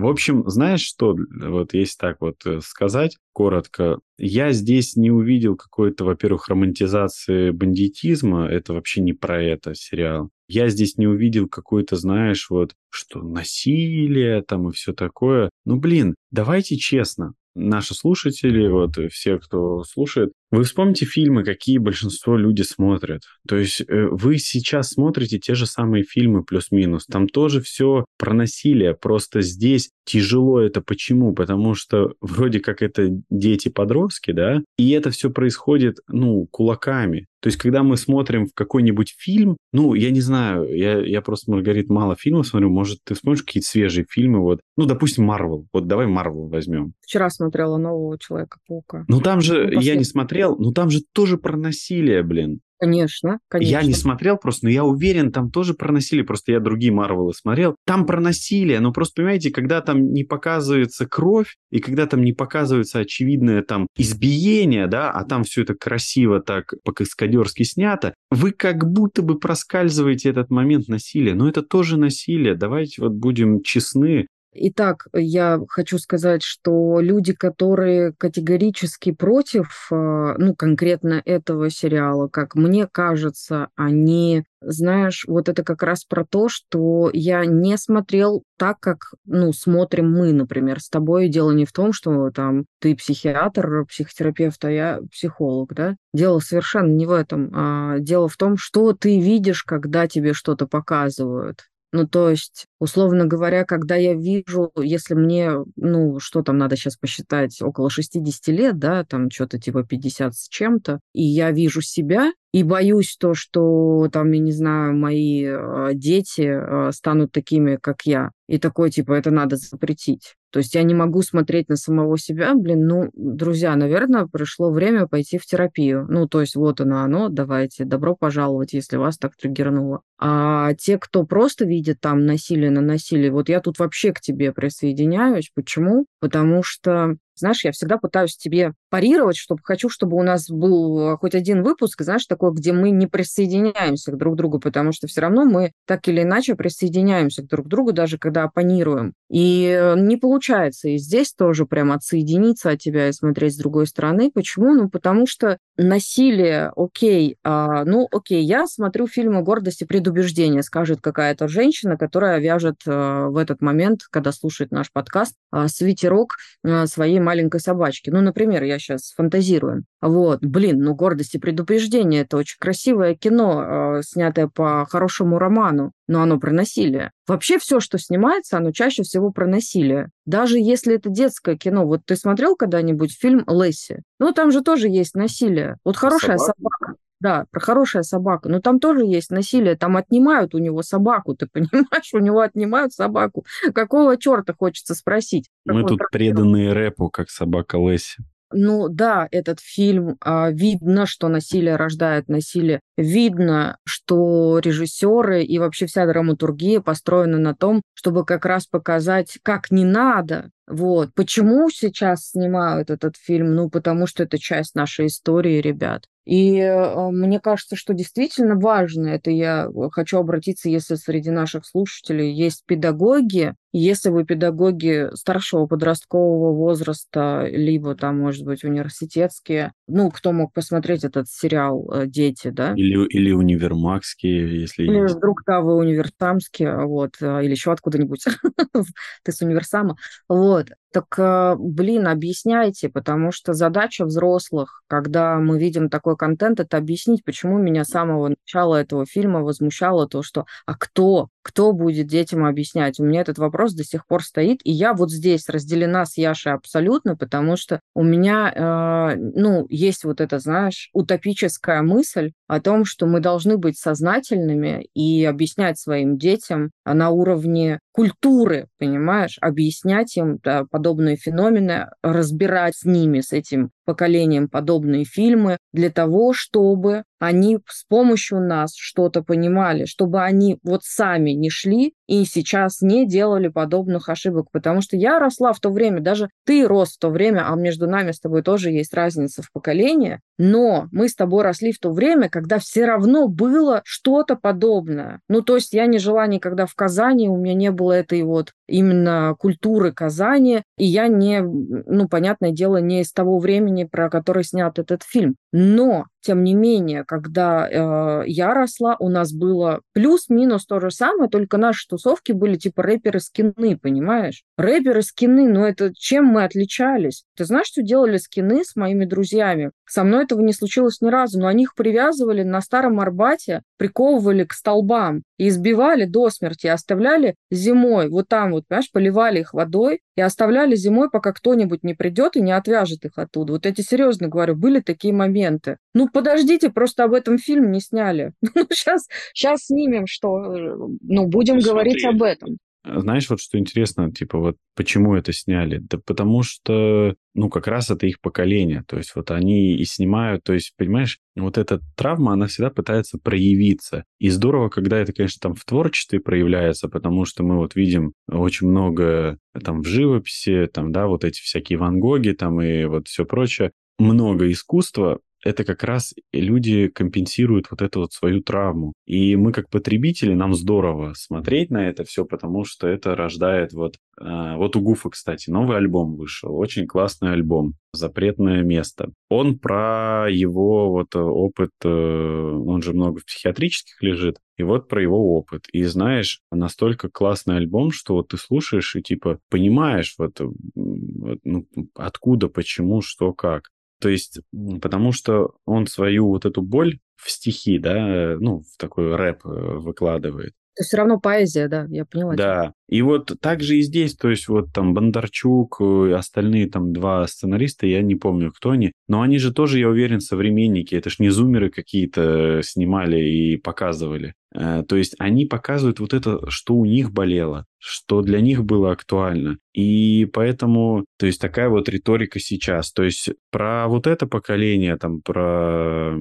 В общем, знаешь что, вот если так вот э, сказать коротко, я здесь не увидел какой-то, во-первых, романтизации бандитизма, это вообще не про это сериал. Я здесь не увидел какой-то, знаешь, вот, что насилие там и все такое. Ну, блин, давайте честно, наши слушатели, вот все, кто слушает, вы вспомните фильмы, какие большинство людей смотрят. То есть э, вы сейчас смотрите те же самые фильмы плюс-минус. Там тоже все про насилие. Просто здесь тяжело это почему? Потому что вроде как это дети-подростки, да, и это все происходит, ну, кулаками. То есть, когда мы смотрим в какой-нибудь фильм, ну, я не знаю, я, я просто, Маргарит, мало фильмов смотрю, может, ты вспомнишь какие-то свежие фильмы, вот, ну, допустим, Марвел, вот давай Марвел возьмем. Вчера смотрела нового Человека-паука. Ну, там же, ну, я не смотрел, но там же тоже про насилие, блин. Конечно, конечно. Я не смотрел просто, но я уверен, там тоже про насилие. Просто я другие Марвелы смотрел. Там про насилие. Но просто, понимаете, когда там не показывается кровь, и когда там не показывается очевидное там избиение, да, а там все это красиво так по-каскадерски снято, вы как будто бы проскальзываете этот момент насилия. Но это тоже насилие. Давайте вот будем честны. Итак, я хочу сказать, что люди, которые категорически против, а, ну, конкретно этого сериала, как мне кажется, они, знаешь, вот это как раз про то, что я не смотрел так, как, ну, смотрим мы, например, с тобой. Дело не в том, что там ты психиатр, психотерапевт, а я психолог, да? Дело совершенно не в этом. А дело в том, что ты видишь, когда тебе что-то показывают. Ну, то есть, условно говоря, когда я вижу, если мне, ну, что там надо сейчас посчитать, около 60 лет, да, там что-то типа 50 с чем-то, и я вижу себя, и боюсь то, что там, я не знаю, мои э, дети э, станут такими, как я. И такой, типа, это надо запретить. То есть я не могу смотреть на самого себя, блин, ну, друзья, наверное, пришло время пойти в терапию. Ну, то есть вот оно, оно, давайте, добро пожаловать, если вас так триггернуло. А те, кто просто видит там насилие на насилие, вот я тут вообще к тебе присоединяюсь. Почему? Потому что знаешь, я всегда пытаюсь тебе парировать, чтобы хочу, чтобы у нас был хоть один выпуск, знаешь, такой, где мы не присоединяемся к друг другу, потому что все равно мы так или иначе присоединяемся к друг другу, даже когда оппонируем. И не получается и здесь тоже прям отсоединиться от тебя и смотреть с другой стороны. Почему? Ну, потому что насилие, окей, а, ну, окей, я смотрю фильмы «Гордость и предубеждение», скажет какая-то женщина, которая вяжет а, в этот момент, когда слушает наш подкаст, а, свитерок а, своей маленькой собачки. Ну, например, я сейчас фантазирую. Вот, блин, ну «Гордость и предупреждение» — это очень красивое кино, э, снятое по хорошему роману, но оно про насилие. Вообще все, что снимается, оно чаще всего про насилие. Даже если это детское кино. Вот ты смотрел когда-нибудь фильм «Лесси»? Ну, там же тоже есть насилие. Вот хорошая собака. собака. Да, про хорошая собака. Но там тоже есть насилие. Там отнимают у него собаку, ты [laughs] понимаешь? У него отнимают собаку. Какого черта хочется спросить? Мы тут преданные рэпу, как собака Лесси. Ну да, этот фильм, а, видно, что насилие рождает насилие. Видно, что режиссеры и вообще вся драматургия построена на том, чтобы как раз показать, как не надо. Вот. Почему сейчас снимают этот фильм? Ну, потому что это часть нашей истории, ребят. И э, мне кажется, что действительно важно, это я хочу обратиться, если среди наших слушателей есть педагоги, Если вы педагоги старшего подросткового возраста, либо там, может быть, университетские, ну, кто мог посмотреть этот сериал э, «Дети», да? Или, или универмагские, если Или вдруг, да, вы универсамские, вот, э, или еще откуда-нибудь, [laughs] ты с универсама, вот. Так, э, блин, объясняйте, потому что задача взрослых, когда мы видим такой контент, это объяснить, почему меня с самого начала этого фильма возмущало то, что «а кто? Кто будет детям объяснять?» У меня этот вопрос до сих пор стоит, и я вот здесь разделена с Яшей абсолютно, потому что у меня, э, ну, есть вот эта, знаешь, утопическая мысль о том, что мы должны быть сознательными и объяснять своим детям на уровне культуры, понимаешь, объяснять им да, подобные феномены, разбирать с ними, с этим поколением подобные фильмы для того, чтобы они с помощью нас что-то понимали, чтобы они вот сами не шли и сейчас не делали подобных ошибок, потому что я росла в то время, даже ты рос в то время, а между нами с тобой тоже есть разница в поколении, но мы с тобой росли в то время, когда все равно было что-то подобное. Ну, то есть я не жила никогда в Казани, у меня не было этой вот именно культуры Казани, и я не, ну, понятное дело, не из того времени, про который снят этот фильм. Но тем не менее, когда э, я росла, у нас было плюс-минус то же самое, только наши тусовки были типа рэперы скины, понимаешь? Рэперы скины, но это чем мы отличались? Ты знаешь, что делали скины с моими друзьями? Со мной этого не случилось ни разу, но они их привязывали на Старом Арбате, приковывали к столбам и избивали до смерти, оставляли зимой, вот там вот, понимаешь, поливали их водой и оставляли зимой, пока кто-нибудь не придет и не отвяжет их оттуда. Вот эти серьезно говорю, были такие моменты. Ну, подождите, просто об этом фильм не сняли. [laughs] Ну, сейчас, сейчас снимем, что, ну, будем Ну, говорить смотри. об этом. Знаешь, вот что интересно, типа вот почему это сняли? Да потому что, ну, как раз это их поколение. То есть вот они и снимают, то есть, понимаешь, вот эта травма, она всегда пытается проявиться. И здорово, когда это, конечно, там в творчестве проявляется, потому что мы вот видим очень много там в живописи, там, да, вот эти всякие Ван Гоги там и вот все прочее. Много искусства, это как раз люди компенсируют вот эту вот свою травму. И мы как потребители, нам здорово смотреть на это все, потому что это рождает вот... э, вот у Гуфа, кстати, новый альбом вышел, очень классный альбом «Запретное место». Он про его вот э, опыт, э, он же много в психиатрических лежит, и вот про его опыт. И знаешь, настолько классный альбом, что вот ты слушаешь и типа понимаешь вот, ну, откуда, почему, что, как. То есть, потому что он свою вот эту боль в стихи, да, э, ну, в такой рэп э, выкладывает. Это все равно поэзия, да, я поняла. Да. И вот так же и здесь, то есть вот там Бондарчук э, остальные там два сценариста, я не помню, кто они, но они же тоже, я уверен, современники. Это ж не зумеры какие-то снимали и показывали. Э, То есть они показывают вот это, что у них болело, что для них было актуально. И поэтому, то есть такая вот риторика сейчас. То есть про вот это поколение, там, про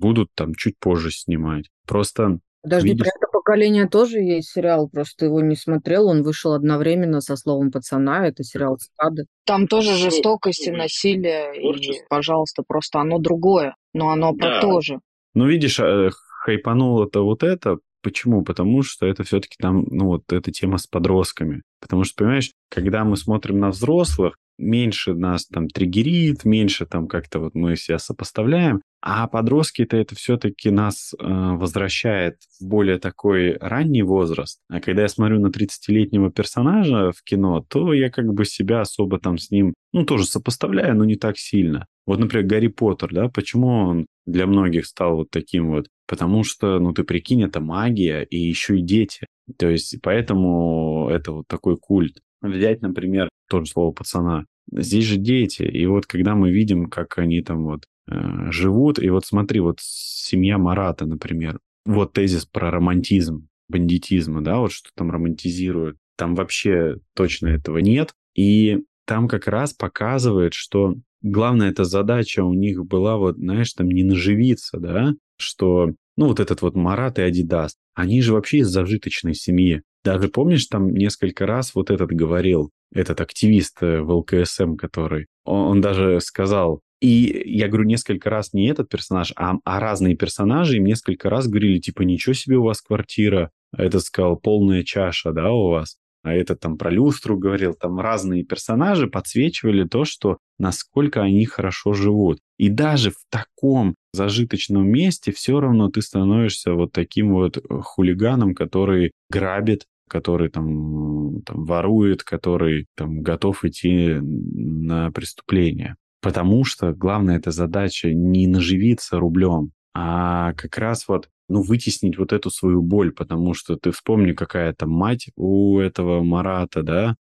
будут там чуть позже снимать. Просто Подожди, видишь- про это поколение тоже есть сериал, просто его не смотрел, он вышел одновременно со словом пацана, это сериал «Цикады». Там тоже Что? жестокость и насилие, и, пожалуйста, просто оно другое, но оно про Да. то же. Ну, видишь, э, хайпануло-то вот это. Почему? Потому что это все-таки там, ну, вот эта тема с подростками. Потому что, понимаешь, когда мы смотрим на взрослых, меньше нас там триггерит, меньше там как-то вот мы себя сопоставляем, а подростки-то это все-таки нас э, возвращает в более такой ранний возраст. А когда я смотрю на 30-летнего персонажа в кино, то я как бы себя особо там с ним, ну, тоже сопоставляю, но не так сильно. Вот, например, Гарри Поттер, да, почему он для многих стал вот таким вот? Потому что, ну, ты прикинь, это магия и еще и дети. То есть, поэтому это вот такой культ. Взять, например, тоже слово пацана. Здесь же дети. И вот когда мы видим, как они там вот э, живут, и вот смотри, вот семья Марата, например, вот тезис про романтизм, бандитизма, да, вот что там романтизируют. Там вообще точно этого нет. И там как раз показывает, что главная эта задача у них была вот, знаешь, там не наживиться, да, что, ну, вот этот вот Марат и Адидас, они же вообще из зажиточной семьи. Даже помнишь, там несколько раз вот этот говорил, этот активист э, в ЛКСМ, который, он, он даже сказал, и я говорю несколько раз не этот персонаж, а, а разные персонажи им несколько раз говорили, типа, ничего себе у вас квартира, а этот сказал, полная чаша, да, у вас. А этот там про люстру говорил, там разные персонажи подсвечивали то, что насколько они хорошо живут. И даже в таком зажиточном месте все равно ты становишься вот таким вот хулиганом, который грабит, который там, там ворует, который там готов идти на преступление. Потому что главная эта задача не наживиться рублем, а как раз вот ну, вытеснить вот эту свою боль, потому что ты вспомни, какая там мать у этого Марата, да,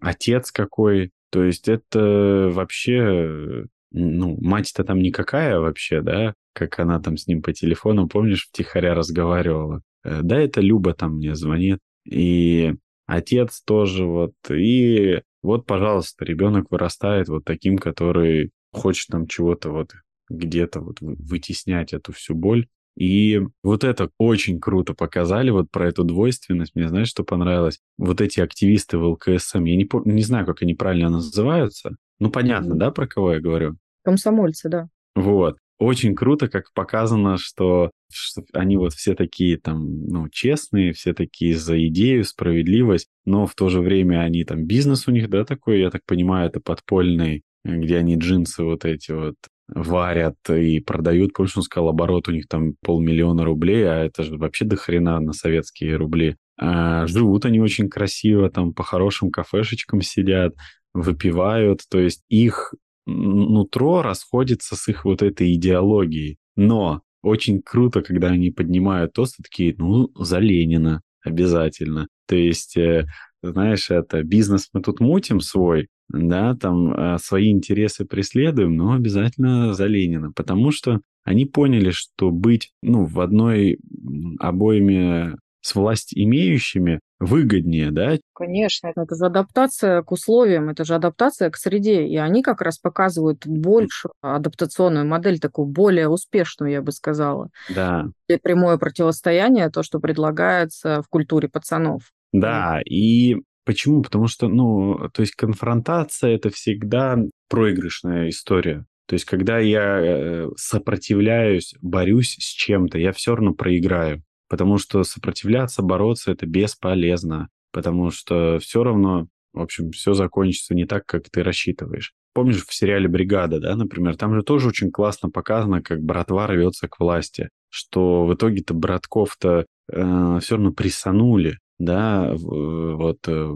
отец какой, то есть это вообще, ну, мать-то там никакая вообще, да, как она там с ним по телефону, помнишь, втихаря разговаривала. Э, да, это Люба там мне звонит, и отец тоже вот, и вот, пожалуйста, ребенок вырастает вот таким, который хочет там чего-то вот где-то вот вытеснять эту всю боль. И вот это очень круто показали, вот про эту двойственность. Мне знаешь, что понравилось? Вот эти активисты в ЛКСМ, я не, помню, не знаю, как они правильно называются. Ну, понятно, да, про кого я говорю? Комсомольцы, да. Вот. Очень круто, как показано, что, что они вот все такие там, ну, честные, все такие за идею, справедливость, но в то же время они там, бизнес у них, да, такой, я так понимаю, это подпольный, где они джинсы вот эти вот варят и продают. Помнишь, он сказал, оборот у них там полмиллиона рублей, а это же вообще до хрена на советские рубли. А живут они очень красиво, там по хорошим кафешечкам сидят, выпивают, то есть их нутро расходится с их вот этой идеологией. Но очень круто, когда они поднимают тост и такие, ну, за Ленина обязательно. То есть, э, знаешь, это бизнес мы тут мутим свой, да, там э, свои интересы преследуем, но обязательно за Ленина, потому что они поняли, что быть, ну, в одной обоими с власть имеющими выгоднее, да? Конечно, это же адаптация к условиям, это же адаптация к среде, и они как раз показывают больше адаптационную модель, такую более успешную, я бы сказала. Да. И прямое противостояние, то, что предлагается в культуре пацанов. Да, и Почему? Потому что, ну, то есть конфронтация это всегда проигрышная история. То есть, когда я э, сопротивляюсь, борюсь с чем-то, я все равно проиграю. Потому что сопротивляться, бороться это бесполезно. Потому что все равно, в общем, все закончится не так, как ты рассчитываешь. Помнишь в сериале «Бригада», да, например, там же тоже очень классно показано, как братва рвется к власти, что в итоге-то братков-то э, все равно прессанули, да, вот э,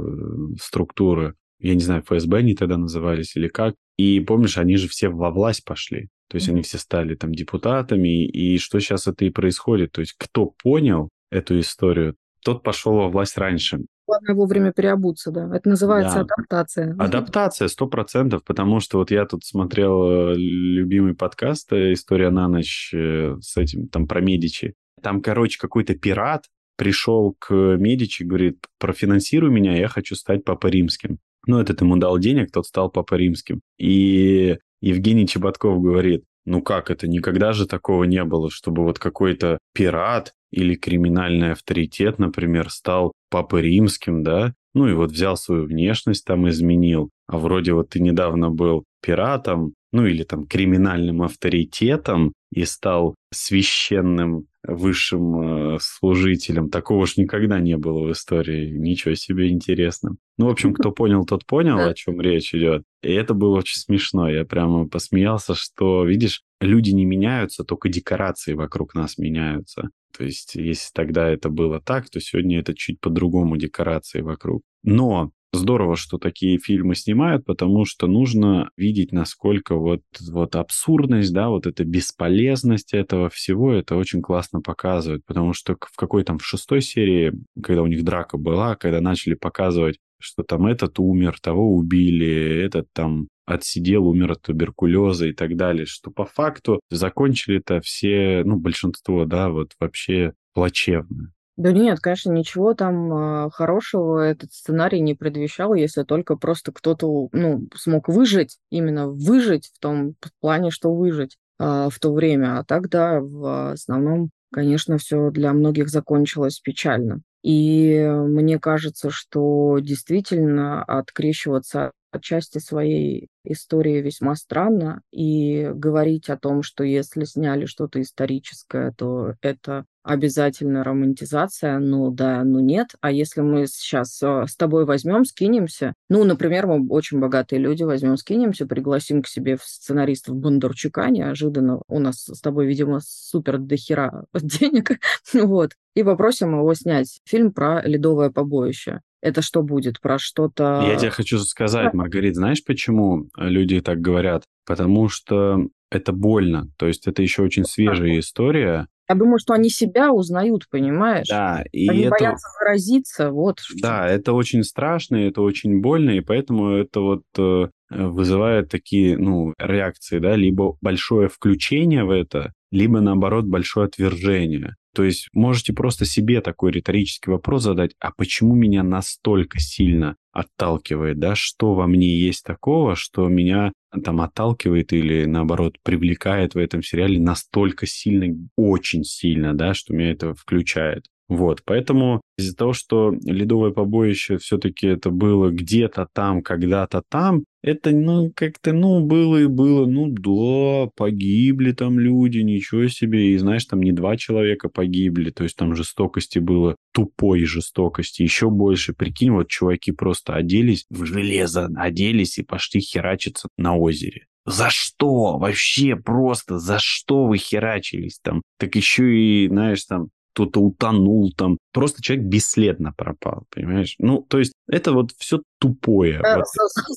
структуры, я не знаю, ФСБ они тогда назывались или как, и помнишь, они же все во власть пошли, то есть mm-hmm. они все стали там депутатами, и что сейчас это и происходит, то есть кто понял эту историю, тот пошел во власть раньше. Главное вовремя переобуться, да. Это называется да. адаптация. [laughs] Адаптация, сто процентов, потому что вот я тут смотрел э, любимый подкаст э, «История на ночь» с этим, там, про Медичи. Там, короче, какой-то пират пришел к Медичи, говорит, профинансируй меня, я хочу стать папой римским. Ну, этот ему дал денег, тот стал папой римским. И Евгений Чеботков говорит, ну как это, никогда же такого не было, чтобы вот какой-то пират или криминальный авторитет, например, стал папой римским, да, ну и вот взял свою внешность там изменил, а вроде вот ты недавно был пиратом, ну или там криминальным авторитетом и стал священным высшим э, служителем. Такого ж никогда не было в истории. Ничего себе интересно. Ну, в общем, кто [laughs] понял, тот понял, о чем речь идет. И это было очень смешно. Я прямо посмеялся, что, видишь, люди не меняются, только декорации вокруг нас меняются. То есть, если тогда это было так, то сегодня это чуть по-другому декорации вокруг. Но здорово, что такие фильмы снимают, потому что нужно видеть, насколько вот, вот абсурдность, да, вот эта бесполезность этого всего, это очень классно показывает, потому что в какой там в шестой серии, когда у них драка была, когда начали показывать, что там этот умер, того убили, этот там отсидел, умер от туберкулеза и так далее, что по факту закончили это все, ну, большинство, да, вот вообще плачевно. Да нет, конечно, ничего там а, хорошего этот сценарий не предвещал, если только просто кто-то, ну, смог выжить, именно выжить в том плане, что выжить а, в то время. А так, да, в основном, конечно, все для многих закончилось печально. И мне кажется, что действительно открещиваться отчасти своей истории весьма странно, и говорить о том, что если сняли что-то историческое, то это обязательно романтизация, ну да, ну нет. А если мы сейчас э, с тобой возьмем, скинемся, ну, например, мы очень богатые люди, возьмем, скинемся, пригласим к себе сценаристов Бондарчука, неожиданно у нас с тобой, видимо, супер дохера [laughs] денег, вот, и попросим его снять фильм про ледовое побоище. Это что будет? Про что-то... Я тебе хочу сказать, Маргарит, знаешь, почему люди так говорят? Потому что это больно. То есть это еще очень свежая история. Я думаю, что они себя узнают, понимаешь? Да, и они это... боятся выразиться, вот. Да, это очень страшно, это очень больно, и поэтому это вот э, вызывает такие, ну, реакции, да, либо большое включение в это, либо, наоборот, большое отвержение. То есть можете просто себе такой риторический вопрос задать, а почему меня настолько сильно отталкивает, да, что во мне есть такого, что меня там отталкивает или, наоборот, привлекает в этом сериале настолько сильно, очень сильно, да, что меня это включает. Вот, поэтому из-за того, что ледовое побоище все-таки это было где-то там, когда-то там, это, ну, как-то, ну, было и было, ну, да, погибли там люди, ничего себе, и, знаешь, там не два человека погибли, то есть там жестокости было, тупой жестокости, еще больше. Прикинь, вот чуваки просто оделись в железо, оделись и пошли херачиться на озере. За что? Вообще просто за что вы херачились там? Так еще и, знаешь, там кто-то утонул там. Просто человек бесследно пропал, понимаешь? Ну, то есть это вот все тупое. Да, вот.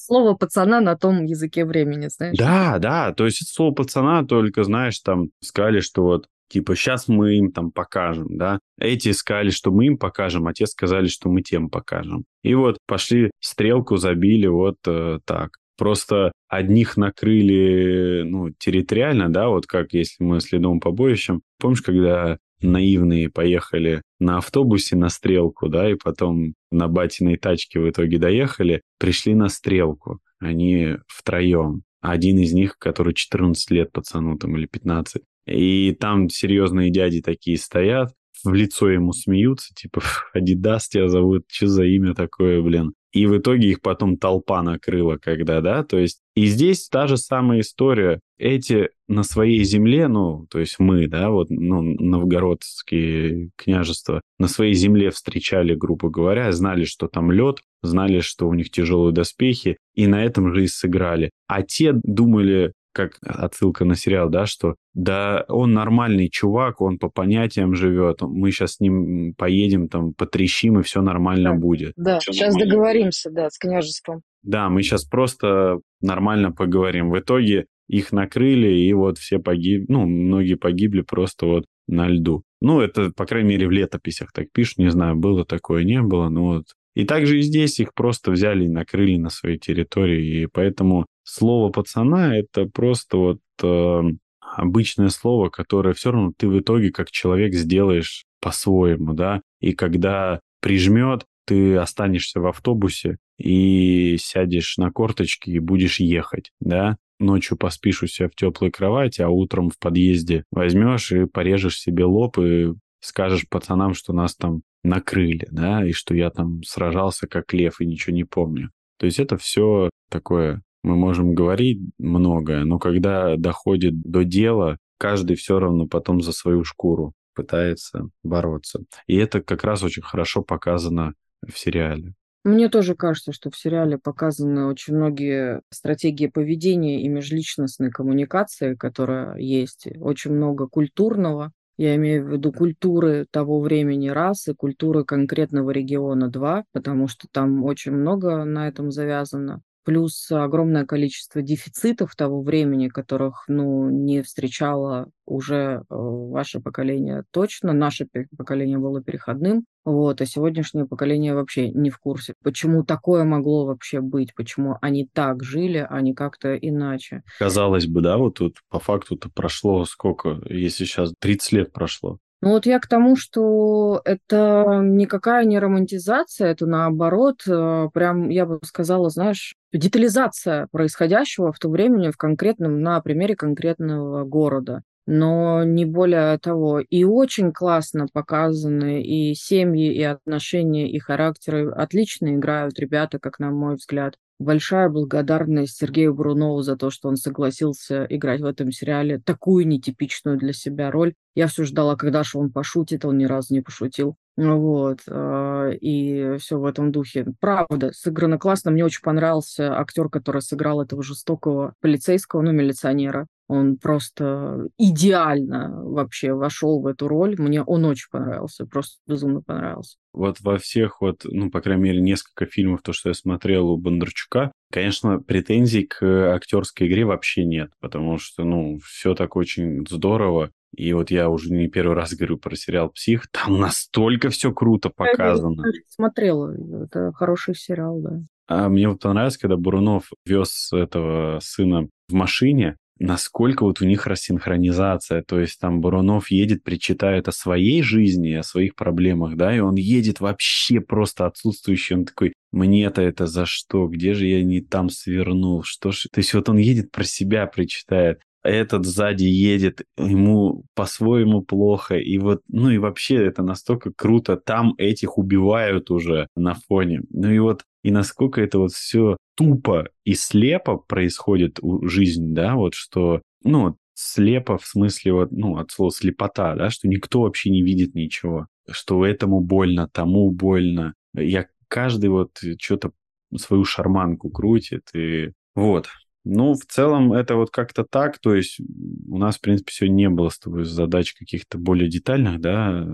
Слово пацана на том языке времени, знаешь? Да, да, то есть это слово пацана только, знаешь, там сказали, что вот Типа, сейчас мы им там покажем, да. Эти сказали, что мы им покажем, а те сказали, что мы тем покажем. И вот пошли, стрелку забили вот э, так. Просто одних накрыли, ну, территориально, да, вот как если мы следом побоищем. Помнишь, когда наивные поехали на автобусе на стрелку, да, и потом на батиной тачке в итоге доехали, пришли на стрелку. Они втроем. Один из них, который 14 лет пацану там или 15. И там серьезные дяди такие стоят, в лицо ему смеются, типа, Адидас тебя зовут, что за имя такое, блин. И в итоге их потом толпа накрыла, когда, да, то есть и здесь та же самая история. Эти на своей земле, ну, то есть мы, да, вот, ну, новгородские княжества, на своей земле встречали, грубо говоря, знали, что там лед, знали, что у них тяжелые доспехи, и на этом же и сыграли. А те думали, как отсылка на сериал, да, что да, он нормальный чувак, он по понятиям живет, мы сейчас с ним поедем, там, потрещим, и все нормально да, будет. Да, все сейчас нормально договоримся, да, с княжеством. Да, мы сейчас просто нормально поговорим. В итоге их накрыли, и вот все погибли, ну, многие погибли просто вот на льду. Ну, это, по крайней мере, в летописях так пишут, не знаю, было такое, не было, но вот. И также и здесь их просто взяли и накрыли на своей территории, и поэтому слово пацана — это просто вот э, обычное слово, которое все равно ты в итоге как человек сделаешь по-своему, да, и когда прижмет, ты останешься в автобусе и сядешь на корточки и будешь ехать, да, ночью поспишь у себя в теплой кровати, а утром в подъезде возьмешь и порежешь себе лоб и скажешь пацанам, что нас там накрыли, да, и что я там сражался как лев и ничего не помню. То есть это все такое мы можем говорить многое, но когда доходит до дела, каждый все равно потом за свою шкуру пытается бороться. И это как раз очень хорошо показано в сериале. Мне тоже кажется, что в сериале показаны очень многие стратегии поведения и межличностной коммуникации, которая есть. Очень много культурного. Я имею в виду культуры того времени раз и культуры конкретного региона два, потому что там очень много на этом завязано плюс огромное количество дефицитов того времени, которых ну, не встречало уже э, ваше поколение точно. Наше поколение было переходным, вот, а сегодняшнее поколение вообще не в курсе, почему такое могло вообще быть, почему они так жили, а не как-то иначе. Казалось бы, да, вот тут по факту-то прошло сколько, если сейчас 30 лет прошло. Ну вот я к тому, что это никакая не романтизация, это наоборот, э, прям, я бы сказала, знаешь, детализация происходящего в то времени в конкретном, на примере конкретного города. Но не более того. И очень классно показаны и семьи, и отношения, и характеры. Отлично играют ребята, как на мой взгляд. Большая благодарность Сергею Брунову за то, что он согласился играть в этом сериале такую нетипичную для себя роль. Я все ждала, когда же он пошутит, он ни разу не пошутил. Вот. А, и все в этом духе. Правда, сыграно классно. Мне очень понравился актер, который сыграл этого жестокого полицейского, ну, милиционера. Он просто идеально вообще вошел в эту роль. Мне он очень понравился, просто безумно понравился. Вот во всех вот, ну, по крайней мере, несколько фильмов, то, что я смотрел у Бондарчука, конечно, претензий к актерской игре вообще нет, потому что, ну, все так очень здорово. И вот я уже не первый раз говорю про сериал «Псих», [laughs] там настолько все круто показано. Я смотрела, это хороший сериал, да. А мне вот понравилось, когда Бурунов вез этого сына в машине, насколько вот у них рассинхронизация, то есть там Бурунов едет, причитает о своей жизни, о своих проблемах, да, и он едет вообще просто отсутствующий, он такой, мне-то это за что, где же я не там свернул, что ж, то есть вот он едет про себя, причитает, этот сзади едет, ему по-своему плохо, и вот, ну и вообще это настолько круто, там этих убивают уже на фоне, ну и вот и насколько это вот все тупо и слепо происходит у жизни, да, вот что, ну, слепо в смысле вот, ну, от слова слепота, да, что никто вообще не видит ничего, что этому больно, тому больно. Я каждый вот что-то свою шарманку крутит, и вот. Ну, в целом это вот как-то так, то есть у нас, в принципе, сегодня не было с тобой задач каких-то более детальных, да,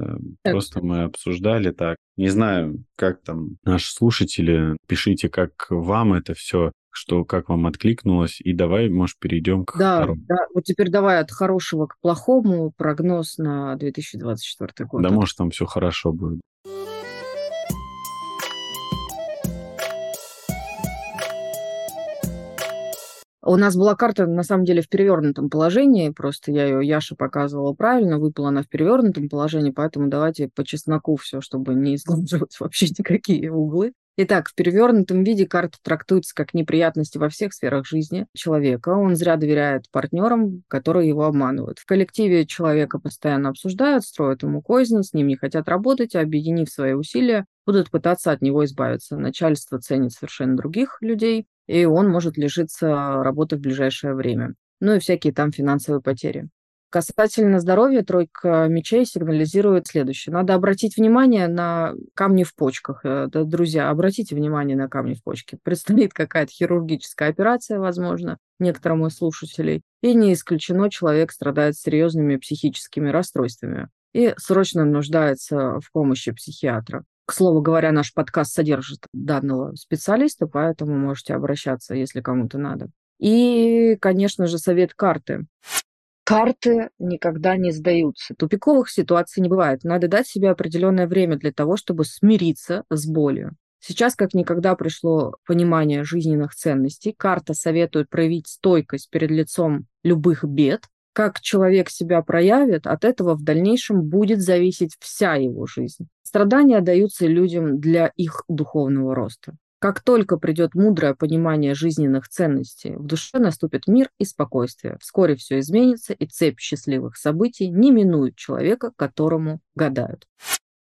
так. просто мы обсуждали так. Не знаю, как там наши слушатели, пишите, как вам это все, что как вам откликнулось, и давай, может, перейдем к да, второму. Да, вот теперь давай от хорошего к плохому прогноз на 2024 год. Да, может, там все хорошо будет. У нас была карта, на самом деле, в перевернутом положении, просто я ее Яше показывала правильно, выпала она в перевернутом положении, поэтому давайте по чесноку все, чтобы не изглаживать [laughs] вообще никакие углы. Итак, в перевернутом виде карта трактуется как неприятности во всех сферах жизни человека. Он зря доверяет партнерам, которые его обманывают. В коллективе человека постоянно обсуждают, строят ему козни, с ним не хотят работать, а объединив свои усилия, будут пытаться от него избавиться. Начальство ценит совершенно других людей, и он может лишиться работы в ближайшее время. Ну и всякие там финансовые потери. Касательно здоровья, тройка мечей сигнализирует следующее. Надо обратить внимание на камни в почках. Э, да, друзья, обратите внимание на камни в почке. [laughs] Предстоит какая-то хирургическая операция, возможно, некоторым из слушателей. И не исключено, человек страдает серьезными психическими расстройствами и срочно нуждается в помощи психиатра. К слову говоря, наш подкаст содержит данного специалиста, поэтому можете обращаться, если кому-то надо. И, конечно же, совет карты. Карты никогда не сдаются. Тупиковых ситуаций не бывает. Надо дать себе определенное время для того, чтобы смириться с болью. Сейчас как никогда пришло понимание жизненных ценностей. Карта советует проявить стойкость перед лицом любых бед, как человек себя проявит, от этого в дальнейшем будет зависеть вся его жизнь. Страдания даются людям для их духовного роста. Как только придет мудрое понимание жизненных ценностей, в душе наступит мир и спокойствие. Вскоре все изменится, и цепь счастливых событий не минует человека, которому гадают.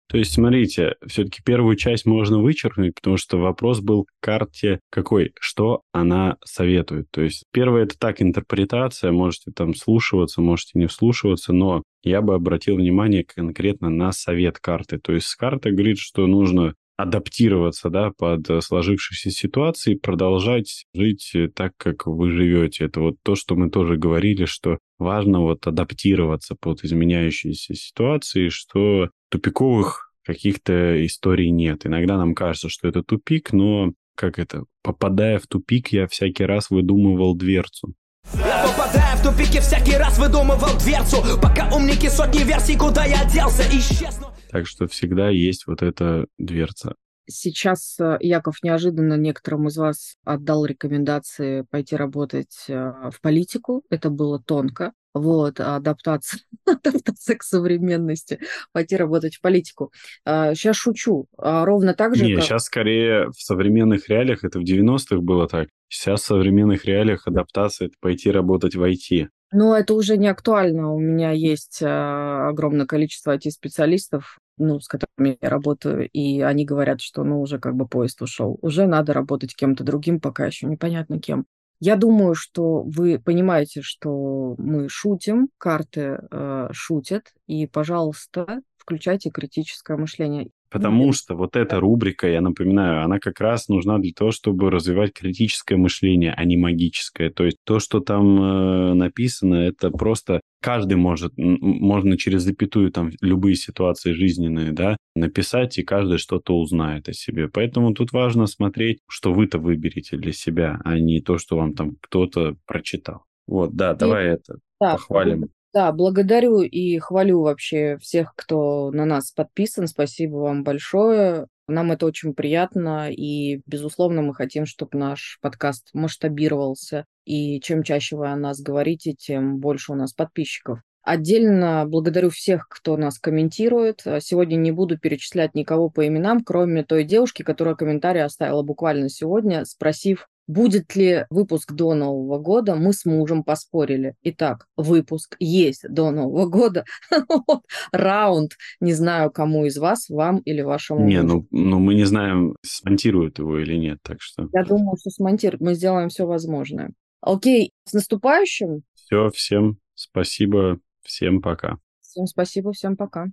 То есть, смотрите, все-таки первую часть можно вычеркнуть, потому что вопрос был к карте какой, что она советует. То есть, первое это так интерпретация, можете там слушаться, можете не вслушиваться, но я бы обратил внимание конкретно на совет карты. То есть, карта говорит, что нужно адаптироваться да, под сложившиеся ситуации, продолжать жить так, как вы живете. Это вот то, что мы тоже говорили, что важно вот адаптироваться под изменяющиеся ситуации, что тупиковых каких-то историй нет. Иногда нам кажется, что это тупик, но как это, попадая в тупик, я всякий раз выдумывал дверцу. Я попадая в тупики, всякий раз выдумывал дверцу, пока умники сотни версий, куда я делся, исчезну. Так что всегда есть вот эта дверца. Сейчас э, Яков неожиданно некоторым из вас отдал рекомендации пойти работать э, в политику. Это было тонко вот, адаптация, [laughs] адаптация к современности, пойти работать в политику. Сейчас а, шучу. А ровно так же, Не, как... сейчас скорее в современных реалиях, это в 90-х было так. Сейчас в современных реалиях адаптация – это пойти работать в IT. Но это уже не актуально. У меня есть э, огромное количество IT-специалистов, ну, с которыми я работаю, и они говорят, что, ну, уже как бы поезд ушел. Уже надо работать кем-то другим, пока еще непонятно кем. Я думаю, что вы понимаете, что мы шутим, карты э, шутят, и, пожалуйста, включайте критическое мышление. Потому что вот эта рубрика, я напоминаю, она как раз нужна для того, чтобы развивать критическое мышление, а не магическое. То есть то, что там э, написано, это просто каждый может, можно через запятую там любые ситуации жизненные, да, написать, и каждый что-то узнает о себе. Поэтому тут важно смотреть, что вы-то выберете для себя, а не то, что вам там кто-то прочитал. Вот, да, и, давай это да, похвалим. Да, благодарю и хвалю вообще всех, кто на нас подписан. Спасибо вам большое. Нам это очень приятно, и, безусловно, мы хотим, чтобы наш подкаст масштабировался. И чем чаще вы о нас говорите, тем больше у нас подписчиков. Отдельно благодарю всех, кто нас комментирует. Сегодня не буду перечислять никого по именам, кроме той девушки, которая комментарий оставила буквально сегодня, спросив, Будет ли выпуск до Нового года, мы с мужем поспорили. Итак, выпуск есть до Нового года. [laughs] Раунд. Не знаю, кому из вас, вам или вашему Не, ну, ну мы не знаем, смонтируют его или нет, так что... Я думаю, что смонтируют. Мы сделаем все возможное. Окей, с наступающим. Все, всем спасибо, всем пока. Всем спасибо, всем пока.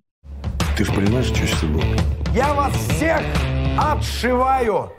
Ты же понимаешь, что сейчас было? Я вас всех отшиваю!